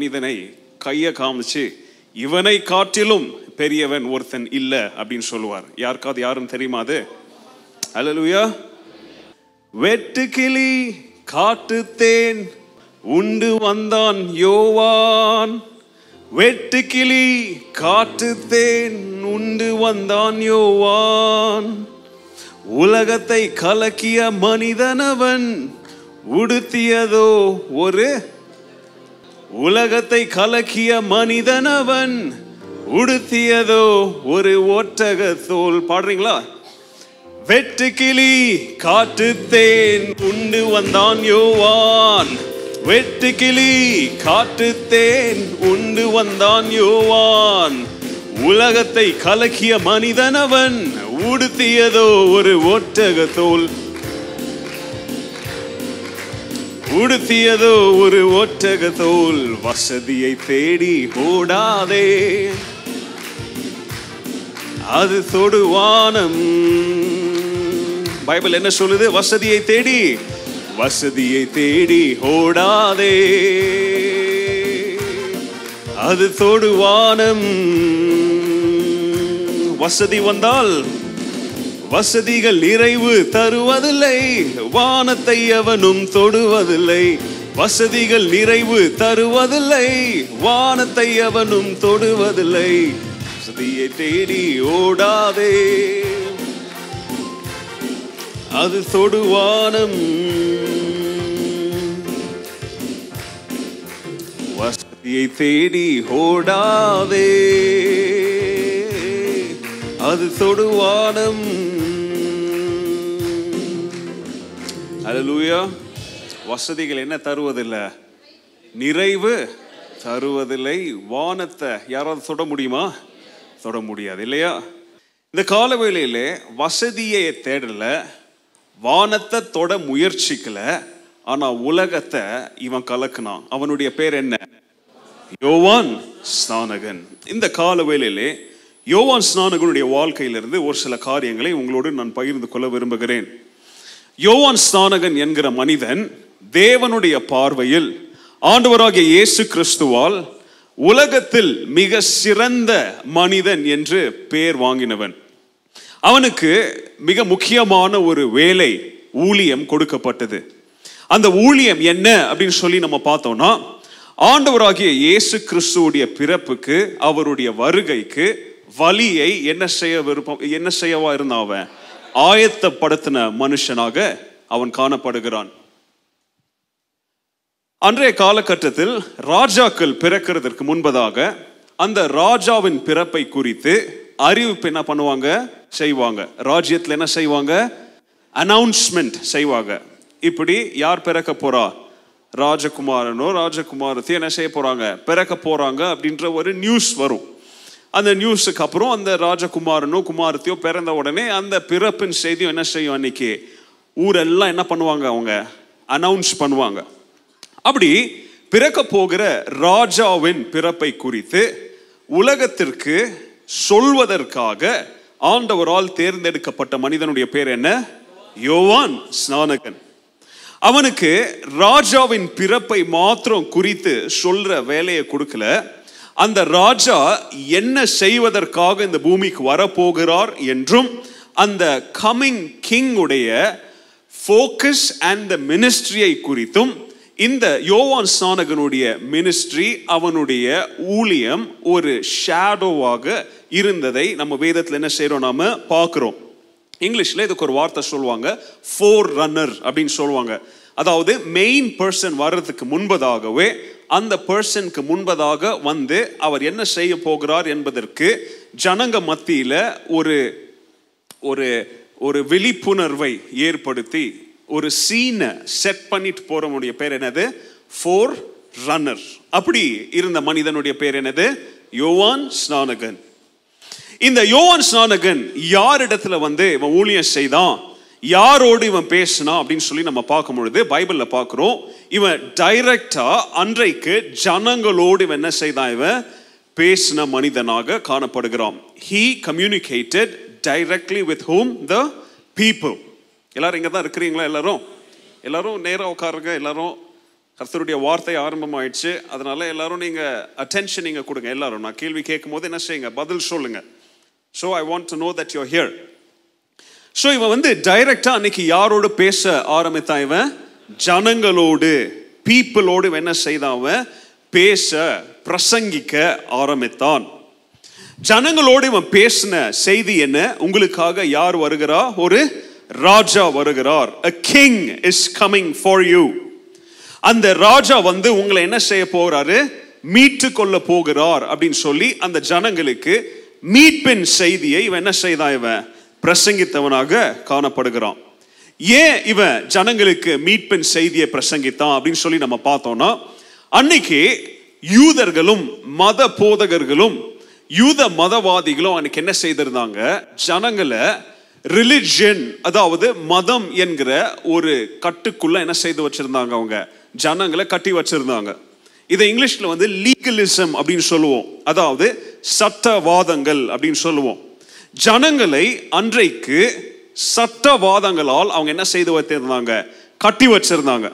மனிதனை கையை காமிச்சு இவனை காட்டிலும் பெரியவன் ஒருத்தன் இல்லை அப்படின்னு சொல்லுவார். யாருக்காவது யாரும் தெரியுமா அது? அலலுயா வெட்டு கிளி காட்டு காட்டுத்தேன் உண்டு வந்தான் யோவான். வெட்டு கிளி காட்டு காட்டுத்தேன் உண்டு வந்தான் யோவான். உலகத்தை கலக்கிய மனிதனவன் உடுத்தியதோ ஒரு உலகத்தை கலக்கிய மனிதனவன் உடுத்தியதோ ஒரு ஒட்டக தோல். பாடுறீங்களா? வெட்டுக்கிளி காட்டுத்தேன் உண்டு வந்தான் யோவான். வெட்டுக்கிளி காட்டுத்தேன் உண்டு வந்தான் யோவான். உலகத்தை கலக்கிய மனிதனவன் உடுத்தியதோ ஒரு ஒட்டக தோல். உடுத்தியதோ ஒரு ஒட்டக தோல் வசதியை தேடி ஓடாதே அது தொடுவானம். பைபிள் என்ன சொல்லுது? வசதியை தேடி வசதியை தேடி ஓடாதே அது தொடுவானம். வசதி வந்தால் வசதிகள் நிறைவு தருவதில்லை. வானத்தை எவனும் தொடுவதில்லை. வசதிகள் நிறைவு தருவதில்லை. வானத்தை எவனும் தொடுவதில்லை. வசதியை தேடி ஓடாதே. அது தொடுவானம். வசதியை தேடி ஓடாதே. அது தொடுவானம். அலலூயா வசதிகள் என்ன தருவதில்லை? நிறைவு தருவதில்லை. வானத்தை யாராவது தொட முடியுமா? தொட முடியாது இல்லையா? இந்த காலவேளையிலே வசதியை தேடல வானத்தை தொட முயற்சிக்கல ஆனால் உலகத்தை இவன் கலக்குனான். அவனுடைய பேர் என்ன? யோவான் ஸ்நானகன். இந்த காலவேளையிலே யோவான் ஸ்நானகனுடைய வாழ்க்கையிலிருந்து ஒரு சில காரியங்களை உங்களோடு நான் பகிர்ந்து கொள்ள விரும்புகிறேன். யோவான் ஸ்நானகன் என்கிற மனிதன் தேவனுடைய பார்வையில் ஆண்டவராகிய இயேசு கிறிஸ்துவால் உலகத்தில் மிக சிறந்த மனிதன் என்று பெயர் வாங்கினவன். அவனுக்கு மிக முக்கியமான ஒரு வேலை ஊழியம் கொடுக்கப்பட்டது. அந்த ஊழியம் என்ன அப்படின்னு சொல்லி நம்ம பார்த்தோம்னா ஆண்டவராகிய இயேசு கிறிஸ்துவுடைய பிறப்புக்கு அவருடைய வருகைக்கு வழியை என்ன செய்ய விருப்பம் என்ன செய்யவா இருந்தான் அவன்? ஆயத்தப்படுத்தின மனுஷனாக அவன் காணப்படுகிறான். அன்றைய காலகட்டத்தில் ராஜாக்கள் பிறக்கிறதற்கு முன்பதாக அந்த ராஜாவின் பிறப்பை குறித்து அறிவிப்பு என்ன பண்ணுவாங்க? செய்வாங்க. ராஜ்யத்தில் என்ன செய்வாங்க? அனௌன்ஸ்மெண்ட் செய்வாங்க. இப்படி யார் பிறக்க போறா? ராஜகுமாரனோ ராஜகுமாரத்தையும் என்ன செய்ய போறாங்க? பிறக்க போறாங்க அப்படின்ற ஒரு நியூஸ் வரும். அந்த நியூஸுக்கு அப்புறம் அந்த ராஜகுமாரனோ குமாரத்தையோ பிறந்த உடனே அந்த பிறப்பின் செய்தியும் என்ன செய்யும் அன்னைக்கு? ஊரெல்லாம் என்ன பண்ணுவாங்க அவங்க? அனௌன்ஸ் பண்ணுவாங்க. அப்படி பிறக்க போகிற ராஜாவின் பிறப்பை குறித்து உலகத்திற்கு சொல்வதற்காக ஆண்டவரால் தேர்ந்தெடுக்கப்பட்ட மனிதனுடைய பேர் என்ன? யோவான் ஸ்நானகன். அவனுக்கு ராஜாவின் பிறப்பை மாத்திரம் குறித்து சொல்ற வேலையை கொடுக்கல. அந்த ராஜா என்ன செய்வதற்காக இந்த பூமிக்கு வரப்போகிறார் என்றும் அந்த கமிங் கிங் உடைய ஃபோக்கஸ் அண்ட் த மினிஸ்ட்ரியை குறித்தும் இந்த யோவான் சானகனுடைய மினிஸ்ட்ரி அவனுடைய ஊழியம் ஒரு ஷேடோவாக இருந்ததை நம்ம வேதத்தில் என்ன செய்கிறோம் நாம் பார்க்குறோம். இங்கிலீஷில் இதுக்கு ஒரு வார்த்தை சொல்லுவாங்க ஃபோர் ரன்னர் அப்படின்னு சொல்லுவாங்க. அதாவது மெயின் பர்சன் வர்றதுக்கு முன்பதாகவே அந்த பர்சனுக்கு முன்பதாக வந்து அவர் என்ன செய்ய போகிறார் என்பதற்கு ஜனங்க மத்தியில் ஒரு ஒரு ஒரு விழிப்புணர்வை ஏற்படுத்தி ஒரு சீனை செட் பண்ணிட்டு போகிறவனுடைய பேர் என்னது? ஃபோர் ரன்னர் அப்படி இருந்த மனிதனுடைய பேர் என்னது? யோவான் ஸ்நானகன். இந்த யோவான் ஸ்நானகன் யாரிடத்துல வந்து இவன் ஊழியம் செய்தான்? யாரோடு இவன் பேசினா அப்படின்னு சொல்லி நம்ம பார்க்கும் பொழுது பைபிளில் பார்க்குறோம் இவன் டைரக்டாக அன்றைக்கு ஜனங்களோடு இவன் என்ன செய்தான் இவன்? பேசின மனிதனாக காணப்படுகிறான். He communicated directly with whom the people எல்லாரும் இங்கே தான் இருக்கிறீங்களா எல்லாரும்? எல்லாரும் நேராக உட்காருங்க எல்லாரும். கர்த்தருடைய வார்த்தை ஆரம்பமாயிடுச்சு. அதனால எல்லாரும் நீங்கள் அட்டென்ஷன் நீங்கள் கொடுங்க எல்லாரும். நான் கேள்வி கேட்கும் போது என்ன செய்யுங்க? பதில் சொல்லுங்க. So I want to know that you're here so இவன் வந்து டைரக்டாக அன்னைக்கு யாரோடு பேச ஆரம்பித்தான் இவன்? ஜனங்களோடு பீப்புளோடு இவன் என்ன செய்தான் அவன்? பேச பிரசங்கிக்க ஆரம்பித்தான். ஜனங்களோடு இவன் பேசின செய்தி என்ன? உங்களுக்காக யார் வருகிறா? ஒரு ராஜா வருகிறார். A king is coming for you அந்த ராஜா வந்து உங்களை என்ன செய்ய போகிறாரு? மீட்டு கொள்ள போகிறார் அப்படின்னு சொல்லி அந்த ஜனங்களுக்கு மீட்பின் செய்தியை இவன் என்ன செய்தான் இவன்? பிரசங்கித்தவனாக காணப்படுகிறான். ஏன் இவன் ஜனங்களுக்கு மீட்பின் செய்தியை பிரசங்கித்தான் அப்படின்னு சொல்லி நம்ம பார்த்தோம்னா அன்னைக்கு யூதர்களும் மத போதகர்களும் யூத மதவாதிகளும் அன்னைக்கு என்ன செய்திருந்தாங்க? ஜனங்களை ரிலிஜன் அதாவது மதம் என்கிற ஒரு கட்டுக்குள்ள என்ன செய்து வச்சிருந்தாங்க அவங்க? ஜனங்களை கட்டி வச்சிருந்தாங்க. இதை இங்கிலீஷ்ல வந்து லீகலிசம் அப்படின்னு சொல்லுவோம். அதாவது சட்டவாதங்கள் அப்படின்னு சொல்லுவோம். ஜனங்களை அன்றைக்கு சட்டவாதங்களால் அவங்க என்ன செய்து வைத்திருந்தாங்க? கட்டி வச்சிருந்தாங்க.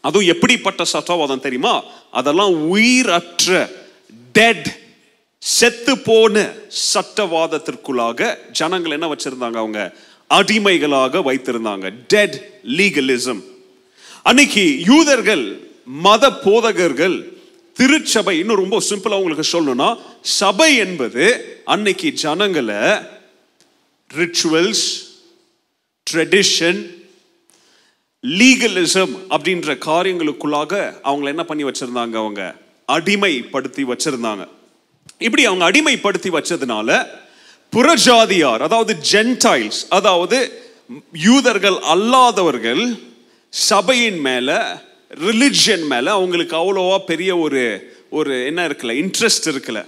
அதுவும் எப்படிப்பட்ட சட்டவாதம் தெரியுமா? அதெல்லாம் உயிரற்ற டெட் செத்து போன சட்டவாதத்திற்குள்ளாக ஜனங்கள் என்ன வச்சிருந்தாங்க அவங்க? அடிமைகளாக வைத்திருந்தாங்க. டெட் லீகலிசம் அன்னைக்கு யூதர்கள் மத போதகர்கள் திருச்சபை இன்னும் ரொம்ப சிம்பிளாக உங்களுக்கு சொல்லணும்னா சபை என்பது அன்னைக்கு ஜனங்களை ரிச்சுவல்ஸ் ட்ரெடிஷன் லீகலிசம் அப்படின்ற காரியங்களுக்குள்ளாக அவங்கள என்ன பண்ணி வச்சிருந்தாங்க அவங்க? அடிமைப்படுத்தி வச்சிருந்தாங்க. இப்படி அவங்க அடிமைப்படுத்தி வச்சதுனால புறஜாதியார் அதாவது ஜென்டைல்ஸ் அதாவது யூதர்கள் அல்லாதவர்கள் சபையின் மேலே ரிலிஜியன் மேலே அவங்களுக்கு அவ்வளோவா பெரிய ஒரு ஒரு என்ன இருக்கல இன்ட்ரெஸ்ட் இருக்கல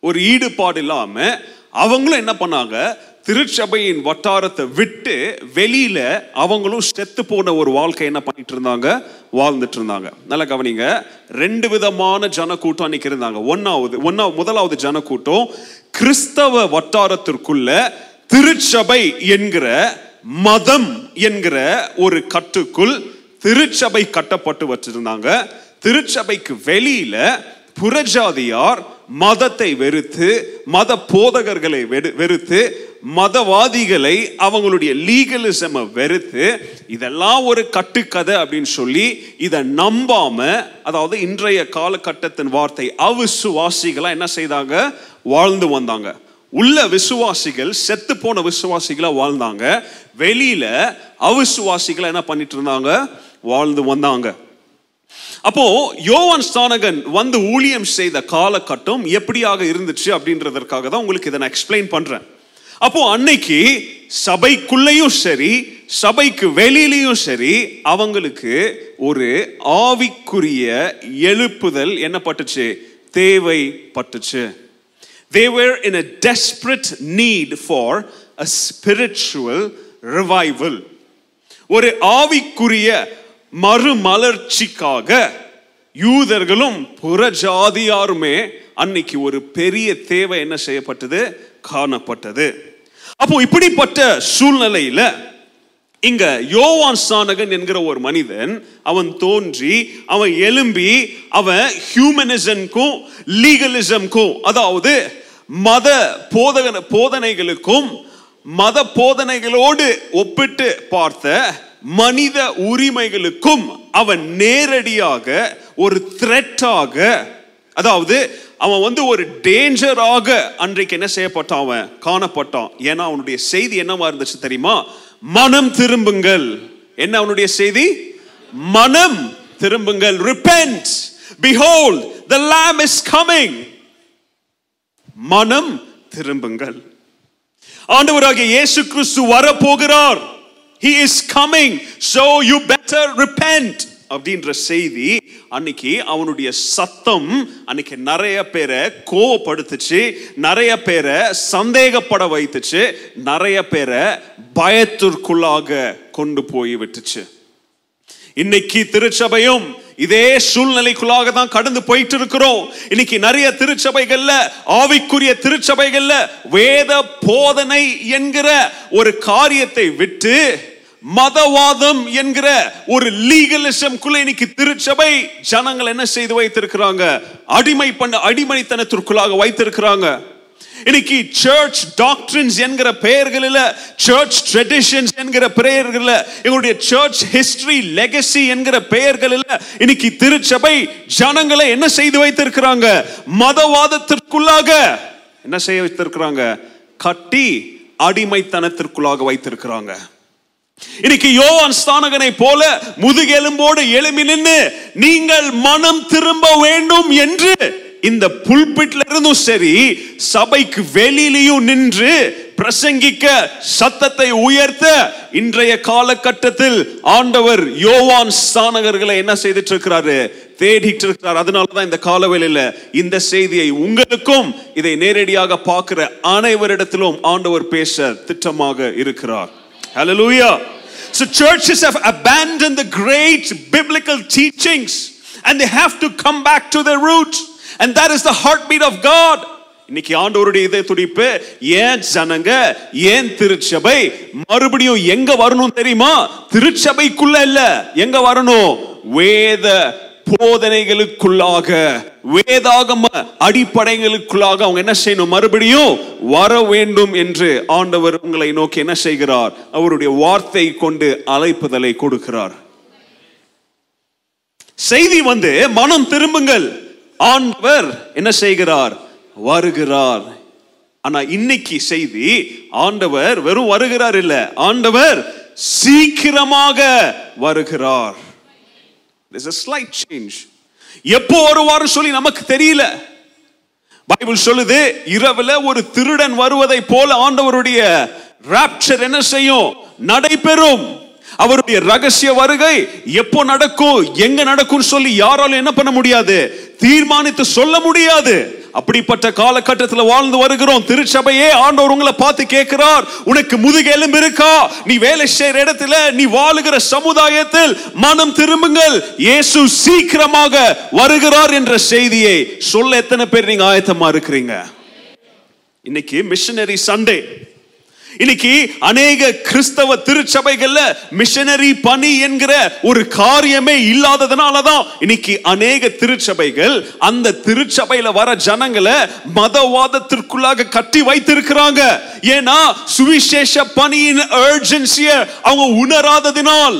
ஒரு ஈடுபாடு இல்லாமல் அவங்களும் என்ன பண்ணாங்க திருச்சபையின் வட்டாரத்தை விட்டு வெளியில அவங்களும் செத்து போன ஒரு வாழ்க்கை என்ன பண்ணிட்டு இருந்தாங்க வாழ்ந்துட்டு இருந்தாங்க. நல்லா கவனிங்க. ரெண்டு விதமான ஜனக்கூட்டம் அன்னைக்கு இருந்தாங்க. ஒன்னாவது ஒன்னா முதலாவது ஜனக்கூட்டம் கிறிஸ்தவ வட்டாரத்திற்குள்ள திருச்சபை என்கிற மதம் என்கிற ஒரு கட்டுக்குள் திருச்சபை கட்டப்பட்டு வச்சிருந்தாங்க. திருச்சபைக்கு வெளியில புறஜாதியார் மதத்தை வெறுத்து மத போதகர்களை வெறு- வெறுத்து மதவாதிகளை அவங்களுடைய லீகலிசம வெறுத்து இதெல்லாம் ஒரு கட்டுக்கதை அப்படின்னு சொல்லி இதை நம்பாம அதாவது இன்றைய காலகட்டத்தின் வார்த்தை அவிசுவாசிகளாக என்ன செய்தாங்க? வாழ்ந்து வந்தாங்க. உள்ள விசுவாசிகள் செத்து போன விசுவாசிகளாக வாழ்ந்தாங்க. வெளியில அவிசுவாசிகளை என்ன பண்ணிட்டு இருந்தாங்க? வாழ்ந்து வந்தாங்க. அப்போ யோவான் ஸ்தானகன் வந்து ஊழியம் செய்த காலகட்டம் எப்படியாக இருந்துச்சு அப்படின்றதற்காக தான் உங்களுக்கு இதை நான் எக்ஸ்பிளைன் பண்றேன். அப்போ அன்னைக்கு சபைக்குள்ளேயும் சரி சபைக்கு வெளியிலையும் சரி அவங்களுக்கு ஒரு ஆவிக்குரிய எழுப்புதல் என்ன பட்டுச்சு தேவைப்பட்டுச்சு. They were in a desperate need for a spiritual revival ஒரு ஆவிக்குரிய மறுமலர்ச்சிக்காக யூதர்களும் புறஜாதியாருமே அன்னைக்கு ஒரு பெரிய தேவை என்ன செய்யப்பட்டது? காணப்பட்டது. அப்போ இப்படிப்பட்ட சூழ்நிலையில இங்க யோவான் சானகன் என்கிற ஒரு மனிதன் அவன் தோன்றி அவன் எழும்பி அவன் ஹியூமனிசம்க்கும் லீகலிசம்க்கும் அதாவது மத போதக போதனைகளுக்கும் மத போதனைகளோடு ஒப்பிட்டு பார்த்த மனித உரிமைகளுக்கும் அவன் நேரடியாக ஒரு த்ரெட்டாக அதாவது அவன் வந்து ஒரு டேஞ்சராக அன்றைக்கு என்ன செய்யப்பட்டான் அவன்? காணப்பட்டான். ஏன்னா அவனுடைய செய்தி என்னவா இருந்துச்சு தெரியுமா? மனம் திரும்புங்கள். என்ன அவனுடைய செய்தி? மனம் திரும்புங்கள். Repent behold the lamb is coming மனம் திரும்புங்கள். ஆண்டவராகிய இயேசு கிறிஸ்து வரப்போகிறார். He is coming so you better repent அப்படின்ற செய்தி அன்னைக்கு அவனுடைய சத்தம் அன்னைக்கு நிறைய பேரை கோவப்படுத்துச்சு நிறைய பேரை சந்தேகப்பட வைத்துச்சு நிறைய பேரை பயத்திற்குள்ளாக கொண்டு போய் விட்டுச்சு. இன்னைக்கு திருச்சபையும் இதே சூழ்நிலைக்குள்ளாக தான் கடந்து போயிட்டு இருக்கிறோம் இன்னைக்கு நிறைய திருச்சபைகள்ல ஆவிக்குரிய திருச்சபைகள்ல வேத போதனை என்கிற ஒரு காரியத்தை விட்டு மதவாதம் என்கிற ஒரு லீகலிசம்குள்ள இன்னைக்கு திருச்சபை ஜனங்கள் என்ன செய்து வைத்திருக்கிறாங்க? அடிமை பண்ண அடிமைத்தனத்திற்குள்ளாக வைத்திருக்கிறாங்க. இன்னைக்கு சர்ச் டாக்டரின்ஸ் என்கிற பெயர்களில் சர்ச் ட்ரெடிஷன்ஸ் என்கிற பெயர்களில் எங்களுடைய சர்ச் ஹிஸ்டரி லெகசி என்கிற பெயர்களில் இன்னைக்கு திருச்சபை ஜனங்களை என்ன செய்து வைத்திருக்கிறாங்க? மதவாதத்திற்குள்ளாக என்ன செய்ய வைத்திருக்கிறாங்க? கட்டி அடிமைத்தனத்திற்குள்ளாக வைத்திருக்கிறாங்க. இன்னைக்கு யோவான் ஸ்தானகனை போல முதுகெலும்போடு எழுமி நின்று நீங்கள் மனம் திரும்ப வேண்டும் என்று இந்த புல்பிட்ல இருந்தும் சரி சபைக்கு வெளியிலையும் நின்று பிரசங்கிக்க சத்தத்தை உயர்த்த இன்றைய காலகட்டத்தில் ஆண்டவர் யோவான் ஸ்தானகர்களை என்ன செய்துட்டு இருக்கிறாரு தேடிட்டு இருக்கிறார் அதனாலதான் இந்த காலவேளையில இந்த செய்தியை உங்களுக்கும் இதை நேரடியாக பார்க்கிற அனைவரிடத்திலும் ஆண்டவர் பேச திட்டமாக இருக்கிறார் Hallelujah. So churches have abandoned the great biblical teachings and they have to come back to their roots. And that is the heart beat of God இன்னைக்கு ஆண்டவருடைய இதய துடிப்பு ஏன் ஜனங்க ஏன் திருச்சபை? மறுபடியும் எங்க வரணும் தெரியுமா? திருச்சபைக்குள்ள இல்ல. எங்க வரணும்? வேத போதனைகளுக்குள்ளாக வேதாகம அடிப்படைகளுக்குள்ளாக அவங்க என்ன செய்யணும்? மறுபடியும் வர வேண்டும் என்று ஆண்டவர் உங்களை நோக்கி என்ன செய்கிறார்? அவருடைய வார்த்தை கொண்டு அழைப்புதலை கொடுக்கிறார். செய்தி வந்து மனம் திரும்புங்கள். ஆண்டவர் என்ன செய்கிறார்? வருகிறார். ஆனா இன்னைக்கு செய்தி ஆண்டவர் வெறும் வருகிறார் இல்ல ஆண்டவர் சீக்கிரமாக வருகிறார். There's a எப்போ வருவார் சொல்லி நமக்கு தெரியல. பைபிள் சொல்லுது இரவுல ஒரு திருடன் வருவதை போல ஆண்டவருடைய ராப்சர் என்ன செய்யும்? நடைபெறும். அவருடைய ரகசிய வருகை எப்போ நடக்கும் எங்க நடக்கும் சொல்லி யாராலும் என்ன பண்ண முடியாது? தீர்மானித்து சொல்ல முடியாது. அப்படிப்பட்ட காலகட்டத்தில் வாழ்ந்து வருகிறோம். திருச்சபையே ஆண்டவர் உங்களை பார்த்து கேட்கிறார். உனக்கு முதுகெலும்பு இருக்கா? நீ வேலை செய்யற இடத்துல நீ வாழுகிற சமுதாயத்தில் மனம் திரும்புங்கள். இயேசு சீக்கிரமாக வருகிறார் என்ற செய்தியை சொல்ல எத்தனை பேர் நீங்க ஆயத்தமா இருக்கிறீங்க? இன்னைக்கு மிஷனரி சண்டே இன்னைக்கு அநேக கிறிஸ்தவ திருச்சபைகள்ல மிஷனரி பணி என்கிற ஒரு காரியமே இல்லாததுனால தான் இன்னைக்கு அநேக திருச்சபைகள் அந்த திருச்சபையில வர ஜனங்களை மதவாதத்திற்குள்ளாக கட்டி வைத்திருக்கிறாங்க. ஏன்னா சுவிசேஷ பணியின் அர்ஜென்சிய அவங்க உணராததினால்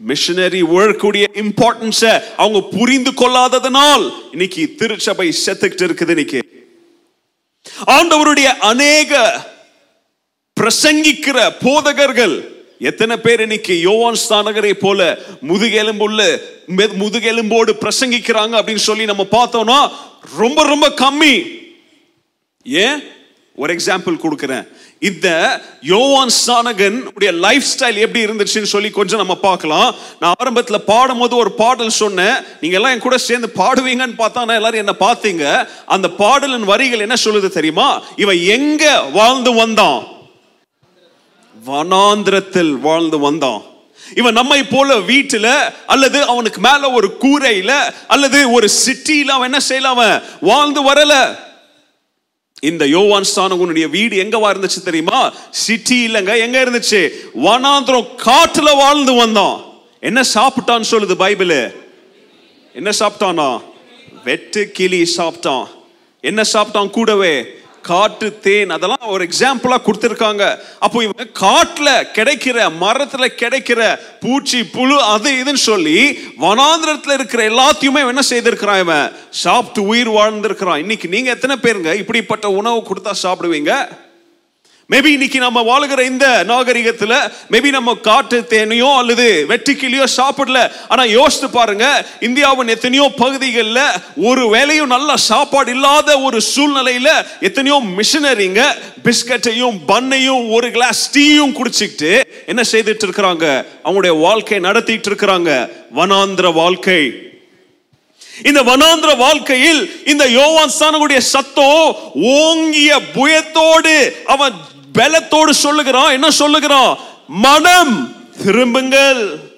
மிஷனரி ஒர்க்குடைய இம்பார்ட்டன்ஸ அவங்க புரிந்து கொள்ளாததனால் இன்னைக்கு திருச்சபை செத்துக்கிட்டு இருக்குது இன்னைக்கு. ஆண்டவருடைய அநேக பிரசங்கிக்கிற போதகர்கள். எத்தனை பேர் இன்னைக்கு யோவான் ஸ்தானகரை போல முதுகெலும்புள்ள முதுகெலும்போடு பிரசங்கிக்கிறாங்க அப்படின்னு சொல்லி நம்ம பார்த்தோம்னா ரொம்ப ரொம்ப கம்மி. ஏன்? ஒரு எக்ஸாம்பிள் கொடுக்குறேன். இந்த யோவான் ஸ்தானகன் உடைய லைஃப் ஸ்டைல் எப்படி இருந்துச்சுன்னு சொல்லி கொஞ்சம் நம்ம பார்க்கலாம். நான் ஆரம்பத்தில் பாடும்போது ஒரு பாடல் சொன்னேன். நீங்க எல்லாம் என் கூட சேர்ந்து பாடுவீங்கன்னு பார்த்தா எல்லாரும் என்ன பார்த்தீங்க. அந்த பாடலின் வரிகள் என்ன சொல்லுது தெரியுமா? இவன் எங்க வாழ்ந்து வந்தான்? வனாந்திரத்தில் வாழ்ந்து வந்தான். இவன் நம்மை போல வீட்டுல அல்லது அவனுக்கு மேல ஒரு கூரையில அல்லது ஒரு சிட்டியில அவன் என்ன செய்யல அவன்? வாழ்ந்து வரல. இந்த யோவான் உன்னுடைய வீடு எங்கவா இருந்துச்சு தெரியுமா? சிட்டி இல்லைங்க எங்க இருந்துச்சு? வனாந்திரம் காட்டுல வாழ்ந்து வந்தான். என்ன சாப்பிட்டான்னு சொல்லுது பைபிள். என்ன சாப்பிட்டானா? வெட்டு கிளி சாப்பிட்டான். என்ன சாப்பிட்டான் கூடவே? காட்டு தேன் அதெல்லாம் ஒரு எக்ஸாம்பிளா கொடுத்துருக்காங்க. அப்போ இவன் காட்டுல கிடைக்கிற மரத்துல கிடைக்கிற பூச்சி புழு அது இதுன்னு சொல்லி வனாந்திரத்துல இருக்கிற எல்லாத்தையுமே என்ன செய்திருக்கிறான் இவன்? சாப்பிட்டு உயிர் வாழ்ந்திருக்கிறான். இன்னைக்கு நீங்க எத்தனை பேருங்க இப்படிப்பட்ட உணவு கொடுத்தா சாப்பிடுவீங்க? மேபி இன்னைக்கு நம்ம வாழ்கிற இந்த நாகரிகத்தில் மேபி நம்ம காட்டு தேனையோ அல்லது வெற்றிக்கிளியோ சாப்பிடல. ஆனால் யோசித்து பாருங்க இந்தியாவின் எத்தனையோ பகுதிகளில் ஒரு வேலையும் நல்ல சாப்பாடு இல்லாத ஒரு சூழ்நிலையில் எத்தனையோ மிஷினரிங்க பிஸ்கட்டையும் பன்னையும் ஒரு கிளாஸ் டீயும் குடிச்சிக்கிட்டு என்ன செய்துட்டு இருக்கிறாங்க? அவங்களுடைய வாழ்க்கை நடத்திட்டு இருக்கிறாங்க. வனாந்திர வாழ்க்கை. இந்த வனாந்திர வாழ்க்கையில் இந்த யோவான் சத்தம் ஓங்கிய புயத்தோடு அவன் பலத்தோடு சொல்லுகிறான். என்ன சொல்லுகிறான்? மனம். திரும்புங்கள்.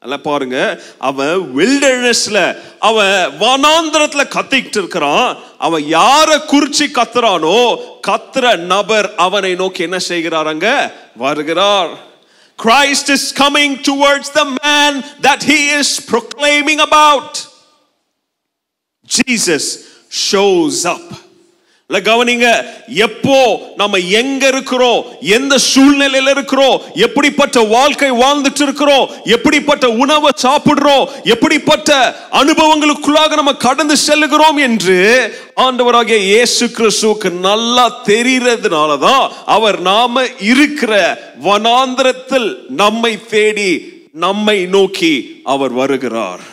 நல்லா பாருங்க. அவன் வில்டர்னஸ்ல அவன் வனாந்திரத்துல கத்திக்கிட்டு இருக்கிறான். அவன் யார குறிச்சி கத்துறானோ கத்துற நபர் அவனை நோக்கி என்ன செய்கிறாரங்க வருகிறார். Christ is coming towards the man that he is proclaiming about. Jesus shows up. இல்ல கவனிங்க எப்போ நம்ம எங்க இருக்கிறோம் எந்த சூழ்நிலையில இருக்கிறோம் எப்படிப்பட்ட வாழ்க்கை வாழ்ந்துட்டு இருக்கிறோம் எப்படிப்பட்ட உணவை சாப்பிடுறோம் எப்படிப்பட்ட அனுபவங்களுக்குள்ளாக நம்ம கடந்து செல்லுகிறோம் என்று ஆண்டவராகிய இயேசு கிறிஸ்துவுக்கு நல்லா தெரிகிறதுனால தான் அவர் நாம இருக்கிற வனாந்திரத்தில் நம்மை தேடி நம்மை நோக்கி அவர் வருகிறார்.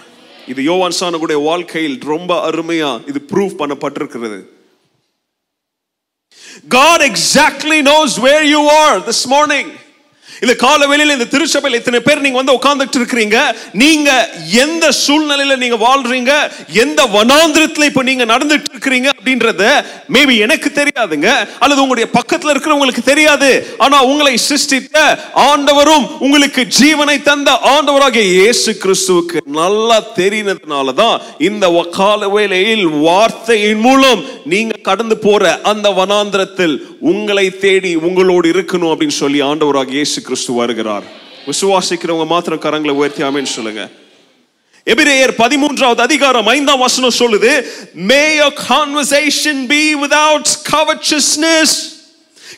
இது யோவான் சானகுடைய வாழ்க்கையில் ரொம்ப அருமையா இது ப்ரூவ் பண்ணப்பட்டிருக்கிறது. God exactly knows where you are this morning. இந்த கால வேளையில் இந்த திருச்சபையில் இத்தனை பேர் நீங்க வந்து உட்கார்ந்துட்டு இருக்கிறீங்க. நீங்க எந்த சூழ்நிலையில நீங்க வாழ்றீங்க? எந்த வனாந்திரத்துல இப்ப நீங்க நடந்துட்டு இருக்கிறீங்க அப்படின்றத மேபி எனக்கு தெரியாதுங்க. அல்லது உங்களுடைய பக்கத்துல இருக்கிறவங்களுக்கு தெரியாது. ஆனா உங்களை சிருஷ்டித்த ஆண்டவரும் உங்களுக்கு ஜீவனை தந்த ஆண்டவராகிய இயேசு கிறிஸ்துவுக்கு நல்லா தெரியினதுனால தான் இந்த கால வேளையில் வார்த்தையின் மூலம் நீங்க கடந்து போற அந்த வனாந்திரத்தில் உங்களை தேடி உங்களோடு இருக்கணும் அப்படின்னு சொல்லி ஆண்டவராக இயேசு கிறிஸ்து வருகிறார். விசுவாசிக்கிறவங்க மாத்திரம் கரங்களை உயர்த்தி ஆமென்னு சொல்லுங்க. எபிரேயர் பதிமூன்றாவது அதிகாரம் ஐந்தாம் வசனம் சொல்லுது may your conversation be without covetousness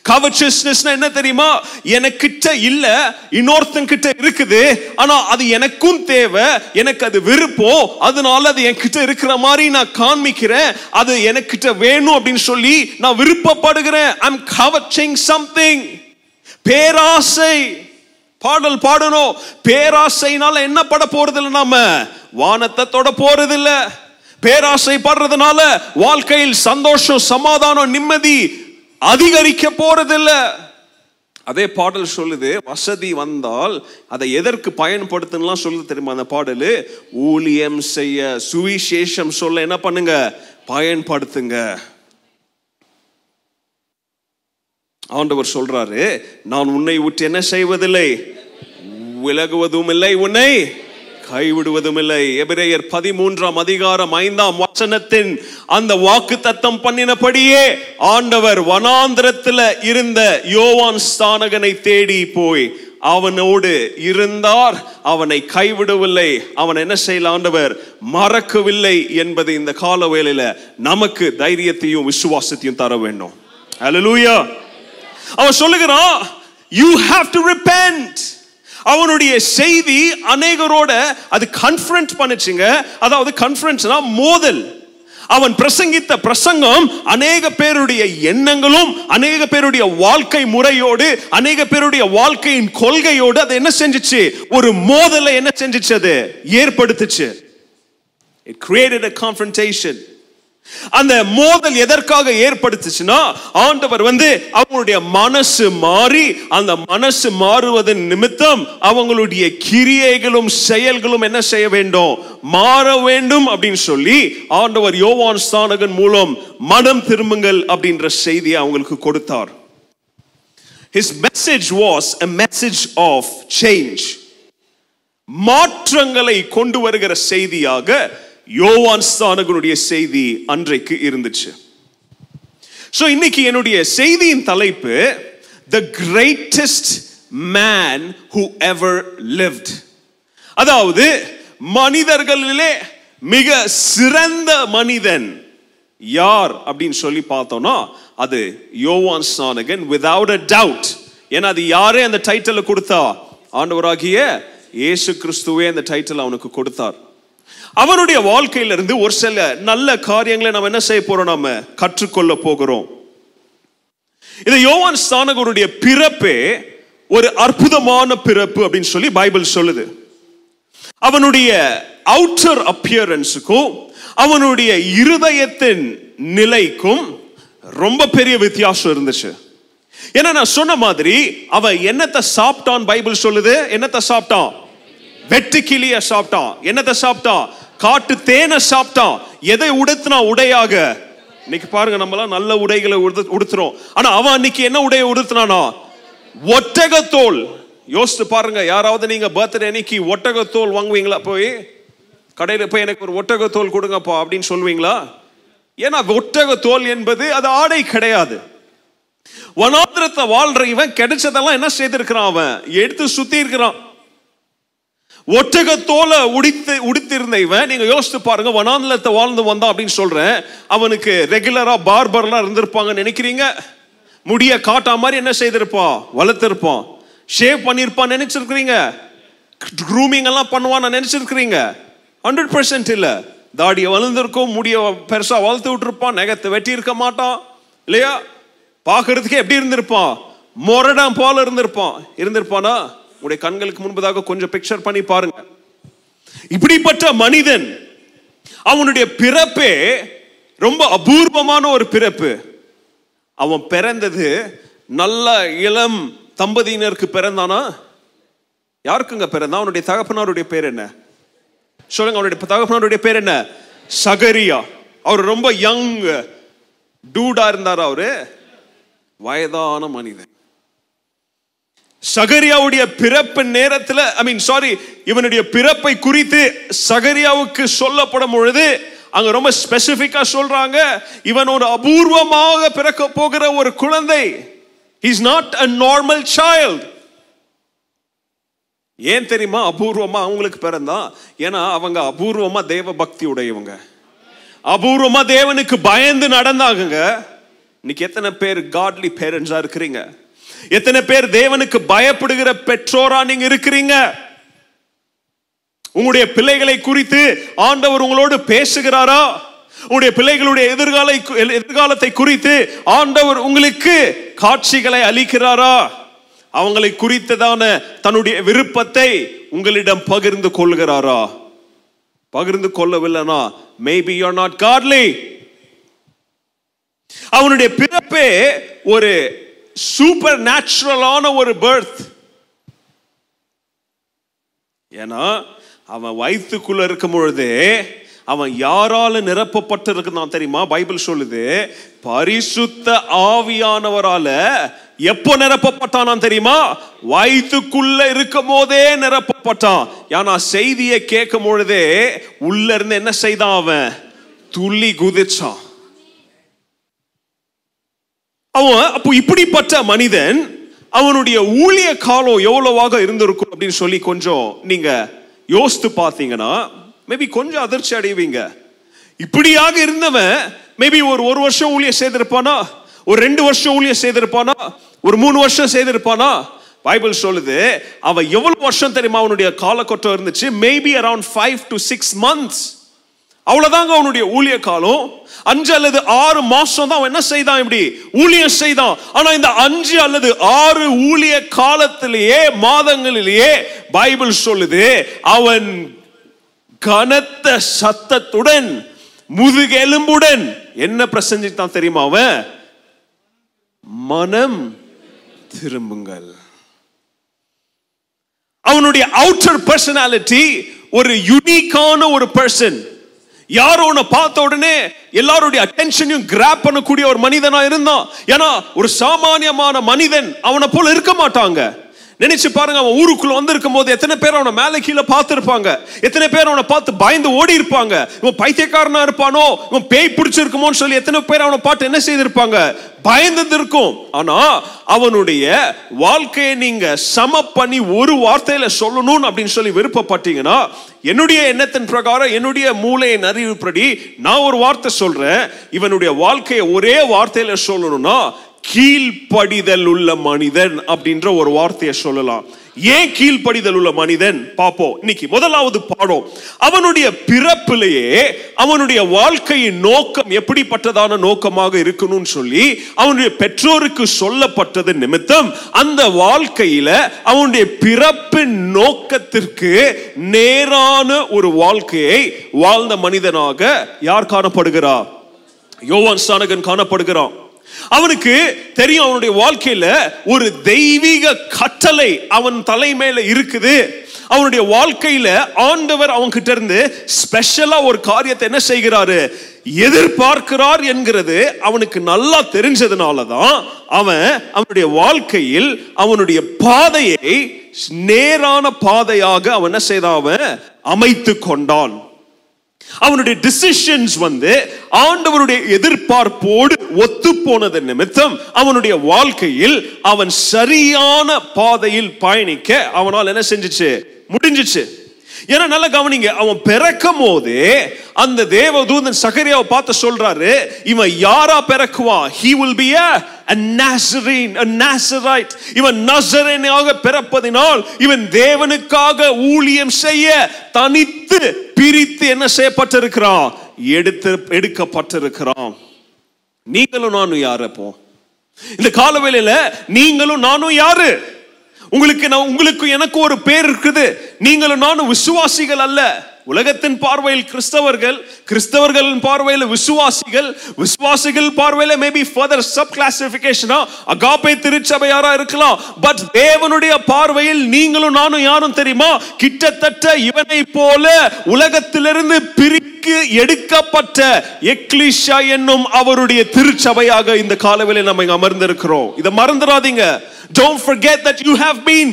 covetousness என்ன தெரியுமா? எனக்கிட்ட இல்ல இன்னொருத்தன் கிட்ட இருக்குது. ஆனா அது எனக்கும் தேவை எனக்கு அது விருப்பம் அதனால அது என்கிட்ட இருக்கிற மாதிரி நான் காண்பிக்கிறேன். அது எனக்கிட்ட வேணும் அப்படின்னு சொல்லி நான் விருப்பப்படுகிறேன். ஐம் கவர்ச்சிங் சம்திங் பேராசை. பாடல் பாடணும் பேராசைனால என்ன பட போறது இல்லை நாம? வானத்தை தொட போறது இல்லை பேராசை படுறதுனால வாழ்க்கையில் சந்தோஷம் சமாதானம் நிம்மதி அதிகரிக்க போறதில்ல. அதே பாடல் சொல்லுது வசதி வந்தால் அதை எதற்கு பயன்படுத்தலாம் சொல்லுது தெரியுமா அந்த பாடல்? ஊழியம் செய்ய சுவிசேஷம் சொல்ல என்ன பண்ணுங்க? பயன்படுத்துங்க. ஆண்டவர் சொல்றாரு நான் உன்னை விட்டு என்ன செய்வதில்லை? விலகுவதும் இல்லை உன்னை கைவிடுவதும் இல்லை எபிரேயர் பதிமூன்றாம் அதிகாரம் ஐந்தாம் வசனத்தின் அந்த வாக்கு தத்தம் பண்ணினபடியே ஆண்டவர் வனாந்திரத்தில் இருந்த யோவான் ஸ்தானகனை தேடி போய் அவனோடு இருந்தார். அவனை கைவிடவில்லை. அவன் என்ன செய்யல ஆண்டவர்? மறக்கவில்லை என்பது இந்த கால வேளையில நமக்கு தைரியத்தையும் விசுவாசத்தையும் தர வேண்டும். அலலூயா அவன் சொல்லுகிறான் யூ ஹாவ் டு ரிப்பென்ட் அவனுடைய செய்தி அநேகரோட அது கன்ஃபரன்ஸ் பண்ணுச்சுங்க. அதாவது கன்ஃபரன்ஸ்னா மோதல். அவன் பிரசங்கித்த பிரசங்கம் அநேக பேருடைய எண்ணங்களும் அநேக பேருடைய வாழ்க்கை முறையோடு அநேக பேருடைய வாழ்க்கையின் கொள்கையோடு அது என்ன செஞ்சிச்சு? ஒரு மோதலை என்ன செஞ்சிச்சு அது? ஏற்படுத்துச்சு. இட் கிரியேட்டட் அ கான்ஃபரன்டேஷன் அந்த மோதல் எதற்காக ஏற்படுத்துச்சுன்னா ஆண்டவர் வந்து அவங்களுடைய மனசு மாறி அந்த மனசு மாறுவதன் நிமித்தம் அவங்களுடைய கிரியைகளும் செயல்களும் என்ன செய்ய வேண்டும் மாற வேண்டும் அப்படின்னு சொல்லி ஆண்டவர் யோவான் ஸ்தானகன் மூலம் மனம் திரும்புங்கள் அப்படின்ற செய்தியை அவங்களுக்கு கொடுத்தார் His message was a message of change. மாற்றங்களை கொண்டு வருகிற செய்தியாக யோவான் ஸ்தானகனுடைய செய்தி அன்றைக்கு இருந்துச்சு. ஸோ இன்னைக்கு என்னுடைய செய்தியின் தலைப்பு the greatest man who ever lived அதாவது மனிதர்களிலே மிக சிறந்த மனிதன் யார் அப்படின்னு சொல்லி பார்த்தோம்னா அது யோவான் ஸ்நானகன் விதவுட் அ டவுட் ஏன்னா அது யாரே அந்த டைட்டிலை கொடுத்தா? ஆண்டவராகிய இயேசு கிறிஸ்துவே அந்த டைட்டில் அவனுக்கு கொடுத்தார். அவனுடைய வாழ்க்கையிலிருந்து ஒரு சில நல்ல காரியங்களை நம்ம என்ன செய்ய போறோம்? நாம கற்றுக்கொள்ள போகிறோம். இது யோவான் ஸ்தானகருடைய பிறப்பே ஒரு அற்புதமான பிறப்பு அப்படின்னு சொல்லி பைபிள் சொல்லுது. அவனுடைய அவுட்டர் அப்பியரன்ஸுக்கும் அவனுடைய இருதயத்தின் நிலைக்கும் ரொம்ப பெரிய வித்தியாசம் இருந்துச்சு. ஏன்னா நான் சொன்ன மாதிரி அவன் என்னத்தை சாப்பிட்டான் பைபிள் சொல்லுது? என்னத்தை சாப்பிட்டான்? வெட்டு கிளிய சாப்பிட்டான். என்னத்தை சாப்பிட்டான்? காட்டு தேனை சாப்பிட்டான். எதை உடுத்தினா உடையாக? இன்னைக்கு பாருங்க நம்மலாம் நல்ல உடைகளை உடுத்து- உடுத்துறோம். ஆனா அவன் அன்னைக்கு என்ன உடையை உடுத்தினானா? ஒட்டகத்தோல். யோசித்து பாருங்க யாராவது நீங்க பர்த்டே அன்னைக்கு ஒட்டகத்தோல் வாங்குவீங்களா? போய் கடையில் போய் எனக்கு ஒரு ஒட்டகத்தோல் கொடுங்கப்பா அப்படின்னு சொல்லுவீங்களா? ஏன்னா ஒட்டகத்தோல் என்பது அது ஆடை கிடையாது. வனாந்திரத்தை வாழ்ற இவன் கிடைச்சதெல்லாம் என்ன செய்திருக்கிறான் அவன்? எடுத்து சுத்தி இருக்கிறான் ஒட்டகத்தோல உடித்து உடுத்திருந்த இவன் நீங்க யோசித்து பாருங்க வனாந்தலத்தை வாழ்ந்து வந்தான் அப்படின்னு சொல்றேன். அவனுக்கு ரெகுலரா பார்பர்லாம் இருந்திருப்பாங்கன்னு நினைக்கிறீங்க? முடிய காட்டா மாதிரி என்ன செய்திருப்பான்? வளர்த்திருப்பான். ஷேவ் பண்ணியிருப்பான் நினைச்சிருக்கிறீங்க? க்ரூமிங் எல்லாம் பண்ணுவான்னு நினைச்சிருக்கிறீங்க? ஹண்ட்ரட் பர்சன்ட் இல்ல. தாடியை வளர்ந்துருக்கும் முடிய பெருசா வளர்த்து விட்டுருப்பான் நெகத்தை வெட்டி இருக்க மாட்டான். இல்லையா? பார்க்கறதுக்கு எப்படி இருந்திருப்பான்? மொரடாம் போல இருந்திருப்பான். இருந்திருப்பானா? உடைய கண்களுக்கு முன்பதாக கொஞ்சம் பிக்சர் பண்ணி பாருங்க. இப்படிப்பட்ட மனிதன் அவனுடைய பிறப்பே ரொம்ப அபூர்வமான ஒரு பிறப்பு. அவன் பிறந்தது நல்ல இளம் தம்பதியினருக்கு பிறந்தானா? யாருக்குங்க பிறந்தான் அவனுடைய தகப்பனாருடைய பேர் என்ன? சொல்லுங்க அவனுடைய தகப்பனாருடைய பேர் என்ன? சகரியா. அவர் ரொம்ப யங் டூடா இருந்தார் அவரு? வயதான மனிதன். சகரியாவுடைய பிறப்பு நேரத்தில் ஐ மீன் சாரி இவனுடைய பிறப்பை குறித்து சகரியாவுக்கு சொல்லப்படும் பொழுது அங்க ரொம்ப ஸ்பெசிபிக்கா சொல்றாங்க இவன் ஒரு அபூர்வமாக பிறக்க போகிற ஒரு குழந்தை. Is not a normal child ஏன் தெரியுமா? அபூர்வமா அவங்களுக்கு பிறந்தான். ஏன்னா அவங்க அபூர்வமா தேவ பக்தி உடையவங்க. அபூர்வமா தேவனுக்கு பயந்து நடந்தாங்க இன்னைக்கு எத்தனை பேர் காட்லி பேரண்ட்ஸா இருக்கிறீங்க? எத்தனை பேர் தேவனுக்கு பயப்படுகிற பெற்றோரா நீங்க இருக்கிறீங்க? உங்களுடைய பிள்ளைகளை குறித்து ஆண்டவர் உங்களோடு பேசுகிறாரா? உங்களுடைய பிள்ளைகளுடைய எதிர்கால எதிர்காலத்தை குறித்து ஆண்டவர் உங்களுக்கு காட்சிகளை அளிக்கிறாரா? அவங்களை குறித்ததான தன்னுடைய விருப்பத்தை உங்களிடம் பகிர்ந்து கொள்கிறாரா பகிர்ந்து கொள்ளவில்லைனா மேபி யூ நாட் காட்லி அவனுடைய பிறப்பே ஒரு சூப்பர் நேச்சுரலான ஒரு பர்த் ஏன்னா அவன் வயிற்றுக்குள்ள இருக்கும் பொழுது அவன் யாரால நிரப்பப்பட்டிருக்கிறான் தெரியுமா? பைபிள் சொல்லுது பரிசுத்த ஆவியானவரால எப்போ நிரப்பப்பட்டானா தெரியுமா? வயிற்றுக்குள்ள இருக்கும் போதே நிரப்பப்பட்டான். ஏன்னா செய்தியை கேட்கும் பொழுதே உள்ள இருந்து என்ன செய்தான் அவன்? துள்ளி குதிச்சான். அவன் அப்போ இப்படிப்பட்ட மனிதன் அவனுடைய ஊழிய காலம் எவ்வளவாக இருந்திருக்கும் அப்படின்னு சொல்லி கொஞ்சம் நீங்க யோசித்து பார்த்தீங்கன்னா மேபி கொஞ்சம் அதிர்ச்சி அடைவீங்க. இப்படியாக இருந்தவன் மேபி ஒரு ஒரு வருஷம் ஊழிய செய்திருப்பானா? ஒரு ரெண்டு வருஷம் ஊழிய செய்திருப்பானா? ஒரு மூணு வருஷம் செய்திருப்பானா? பைபிள் சொல்லுது அவன் எவ்வளவு வருஷம் தெரியுமா? அவனுடைய காலகட்டம் இருந்துச்சு maybe around five to six months அவ்வளோதாங்க அவனுடைய ஊழிய காலம் அஞ்சு அல்லது ஆறு மாசம் தான் அவன் என்ன செய்தான் இப்படி? ஊழியம் செய்தான். ஆனா இந்த அஞ்சு அல்லது ஆறு ஊழிய காலத்திலேயே மாதங்களிலேயே பைபிள் சொல்லுது அவன் கனத்த சத்தத்துடன் முதுகெலும்புடன் என்ன பிரசஞ்சித்தான் தெரியுமா அவன்? மனம் திரும்புங்கள். அவனுடைய அவுட்டர் பர்சனாலிட்டி ஒரு யுனிக்கான ஒரு பர்சன் யாரோ உன்னை பார்த்த உடனே எல்லாருடைய அட்டென்ஷனையும் கிராப் பண்ணக்கூடிய ஒரு மனிதனா இருந்தான். ஏன்னா ஒரு சாமானியமான மனிதன் அவனை போல இருக்க மாட்டாங்க. நினைச்சு பாருங்க அவன் ஊருக்குள்ள வந்திருக்கும் போது எத்தனை பேர் அவனை மேலே கீழே பார்த்துருப்பாங்க? எத்தனை பேர் அவனை பார்த்து பயந்து ஓடி இருப்பாங்க இவன் பைத்தியக்காரனா இருப்பானோ? இவன் பேய் பிடிச்சிருக்குமோன்னு சொல்லி எத்தனை பேர் அவனை பார்த்து என்ன செய்திருப்பாங்க? பயந்தது இருக்கும். ஆனா அவனுடைய வாழ்க்கையை நீங்க சம பண்ணி ஒரு வார்த்தையில சொல்லணும் அப்படின்னு சொல்லி விருப்பப்பட்டீங்கன்னா என்னுடைய எண்ணத்தின் பிரகாரம் என்னுடைய மூளையின் அறிவுப்படி நான் ஒரு வார்த்தை சொல்றேன். இவனுடைய வாழ்க்கையை ஒரே வார்த்தையில சொல்லணும்னா கீழ்ப்படிதல் உள்ள மனிதன் அப்படின்ற ஒரு வார்த்தையை சொல்லலாம். ஏன் கீழ்ப்படிதல் உள்ள மனிதன்? பார்ப்போம் இன்னைக்கு முதலாவது பாடம். அவனுடைய பிறப்பிலேயே அவனுடைய வாழ்க்கையின் நோக்கம் எப்படிப்பட்டதான நோக்கமாக இருக்கணும்னு சொல்லி அவனுடைய பெற்றோருக்கு சொல்லப்பட்டது நிமித்தம் அந்த வாழ்க்கையில அவனுடைய பிறப்பு நோக்கத்திற்கு நேரான ஒரு வாழ்க்கையை வாழ்ந்த மனிதனாக யார் காணப்படுகிறார்? யோவான் ஸ்தானகன் காணப்படுகிறான். அவனுக்கு தெரியும் அவனுடைய வாழ்க்கையில ஒரு தெய்வீக கட்டளை அவன் தலை மேல இருக்குது. அவனுடைய வாழ்க்கையில ஆண்டவர் அவன் கிட்ட இருந்து ஸ்பெஷலா ஒரு காரியத்தை என்ன செய்கிறாரு? எதிர்பார்க்கிறார் என்கிறது அவனுக்கு நல்லா தெரிஞ்சதுனால தான் அவன் அவனுடைய வாழ்க்கையில் அவனுடைய பாதையை நேரான பாதையாக அவன் என்ன செய்தான் அவன்? அமைத்து கொண்டான். அவனுடைய டிசிஷன்ஸ் வந்து ஆண்டவருடைய எதிர்பார்ப்போடு ஒத்து போனது நிமித்தம் அவனுடைய வாழ்க்கையில் அவன் சரியான பாதையில் பயணிக்க அவனால் என்ன செஞ்சுச்சு? முடிஞ்சிச்சு. ஏன்னா நல்லா கவனிங்க அவன் பிறக்கும் போதே அந்த தேவதூதன் சகரியாவை பார்த்து சொல்றாரு இவன் யாரா பிறக்குவான்? ஹி வில் பி அ இவன் நசரேனாக பிறப்பதினால் இவன் தேவனுக்காக ஊழியம் செய்ய தனித்து பிரித்து என்ன செய்யப்பட்டிருக்கிறான்? எடுத்து எடுக்கப்பட்டிருக்கிறான். நீங்களும் நானும் யாரு அப்போ? இந்த காலவேளையில நீங்களும் நானும் யாரு? உங்களுக்கு நான் உங்களுக்கு எனக்கு ஒரு பேர் இருக்குது. நீங்களும் நானும் விசுவாசிகள் அல்ல. உலகத்தின் பார்வையில் கிறிஸ்தவர்கள் கிறிஸ்தவர்களின் பார்வையில் விசுவாசிகள் விசுவாசிகள் பார்வையில் மேபி ஃபர்தர் சப் கிளாசிபிகேஷனா அகாப்பை திருச்சபையாரா இருக்கலாம். பட் தேவனுடைய பார்வையில் நீங்களும் நானும் யாரும் தெரியுமா? கிட்டத்தட்ட இவனை போல உலகத்திலிருந்து பிரிக்கு எடுக்கப்பட்ட எக்லிஷா என்னும் அவருடைய திருச்சபையாக இந்த காலவெளியில் நம்ம இங்க அமர்ந்திருக்கிறோம். இதை மறந்துடாதீங்க. don't forget that you have been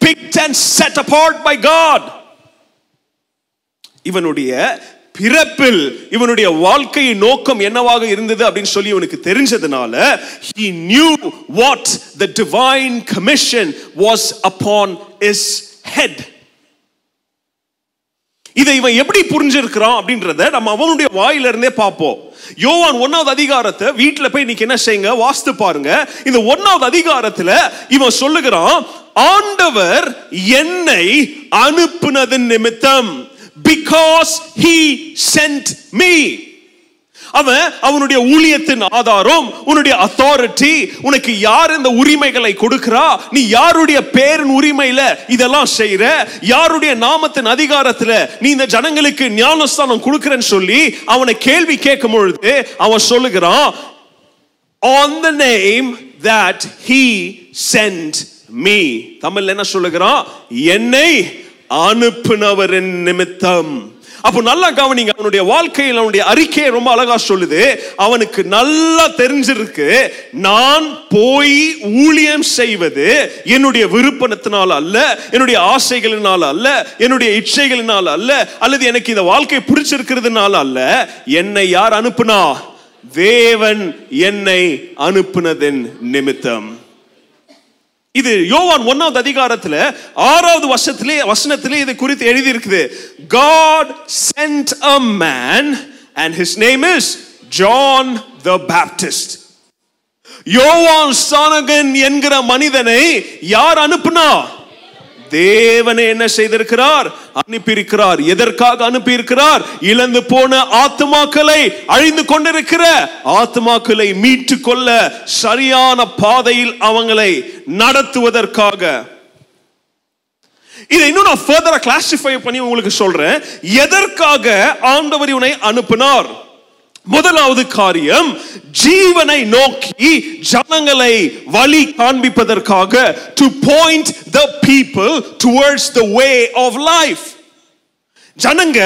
picked and set apart by God இவனுடைய பிறப்பில் இவனுடைய வாழ்க்கையின் நோக்கம் என்னவாக இருந்தது அப்படின்னு சொல்லி இவனுக்கு தெரிஞ்சதுனால he knew what the divine commission was upon his head இதை இவன் எப்படி புரிஞ்சிருக்கிறான் அப்படின்றத நம்ம அவனுடைய வாயிலிருந்தே பார்ப்போம். யோவான் ஒன்னாவது அதிகாரத்தை வீட்டில் போய் இன்னைக்கு என்ன செய்யுங்க? வாஸ்து பாருங்க. இந்த ஒன்னாவது அதிகாரத்துல இவன் சொல்லுகிறான் ஆண்டவர் என்னை அனுப்புனதன் நிமித்தம் பிகாஸ் ஹி சென்ட் மீ அவன் அவனுடைய ஊழியத்தின் ஆதாரம் உன்னுடைய அத்தாரிட்டி உனக்கு யார் இந்த உரிமைகளை கொடுக்கிறா நீ யாருடைய பேரின் உரிமையில இதெல்லாம் செய்யற யாருடைய நாமத்தின் அதிகாரத்துல நீ இந்த ஜனங்களுக்கு ஞானஸ்தானம் கொடுக்கிறேன்னு சொல்லி அவனை கேள்வி கேட்கும் பொழுது அவன் சொல்லுகிறான் on the name that he sent me தமிழ்ல என்ன சொல்லுகிறான்? என்னை அனுப்புனவரின் நிமித்தம். அப்போ நல்லா கவனிங்க அவனுடைய வாழ்க்கையில் அவனுடைய அறிக்கையை ரொம்ப அழகா சொல்லுது. அவனுக்கு நல்லா தெரிஞ்சிருக்கு நான் போய் ஊழியம் செய்வது என்னுடைய விருப்பத்தினால் அல்ல என்னுடைய ஆசைகளினால் அல்ல என்னுடைய இச்சைகளினால் அல்ல அல்லது எனக்கு இந்த வாழ்க்கை பிடிச்சிருக்கிறதுனால அல்ல. என்னை யார் அனுப்புனா? தேவன் என்னை அனுப்புனதின் நிமித்தம். இது யோவான் ஒன்னாவது அதிகாரத்தில் ஆறாவது வருஷத்திலே வசனத்திலே இது குறித்து எழுதி இருக்குது God sent a man and his name is John the Baptist. Yovan சானகன் என்கிற மனிதனை யார் அனுப்புனா? தேவனை என்ன செய்திருக்கிறார்? அனுப்பியிருக்கிறார். எதற்காக அனுப்பியிருக்கிறார்? இழந்து போன ஆத்மாக்களை அழிந்து கொண்டிருக்கிற ஆத்மாக்களை மீட்டு கொள்ள சரியான பாதையில் அவங்களை நடத்துவதற்காக. இதை இன்னும் நான் ஃபர்தரா கிளாசிஃபை பண்ணி உங்களுக்கு சொல்றேன். எதற்காக ஆண்டவர் இவனை அனுப்பினார்? முதலாவது காரியம் ஜீவனை நோக்கி ஜனங்களை வழி காண்பிப்பதற்காக to point the people towards the way of life ஜனங்க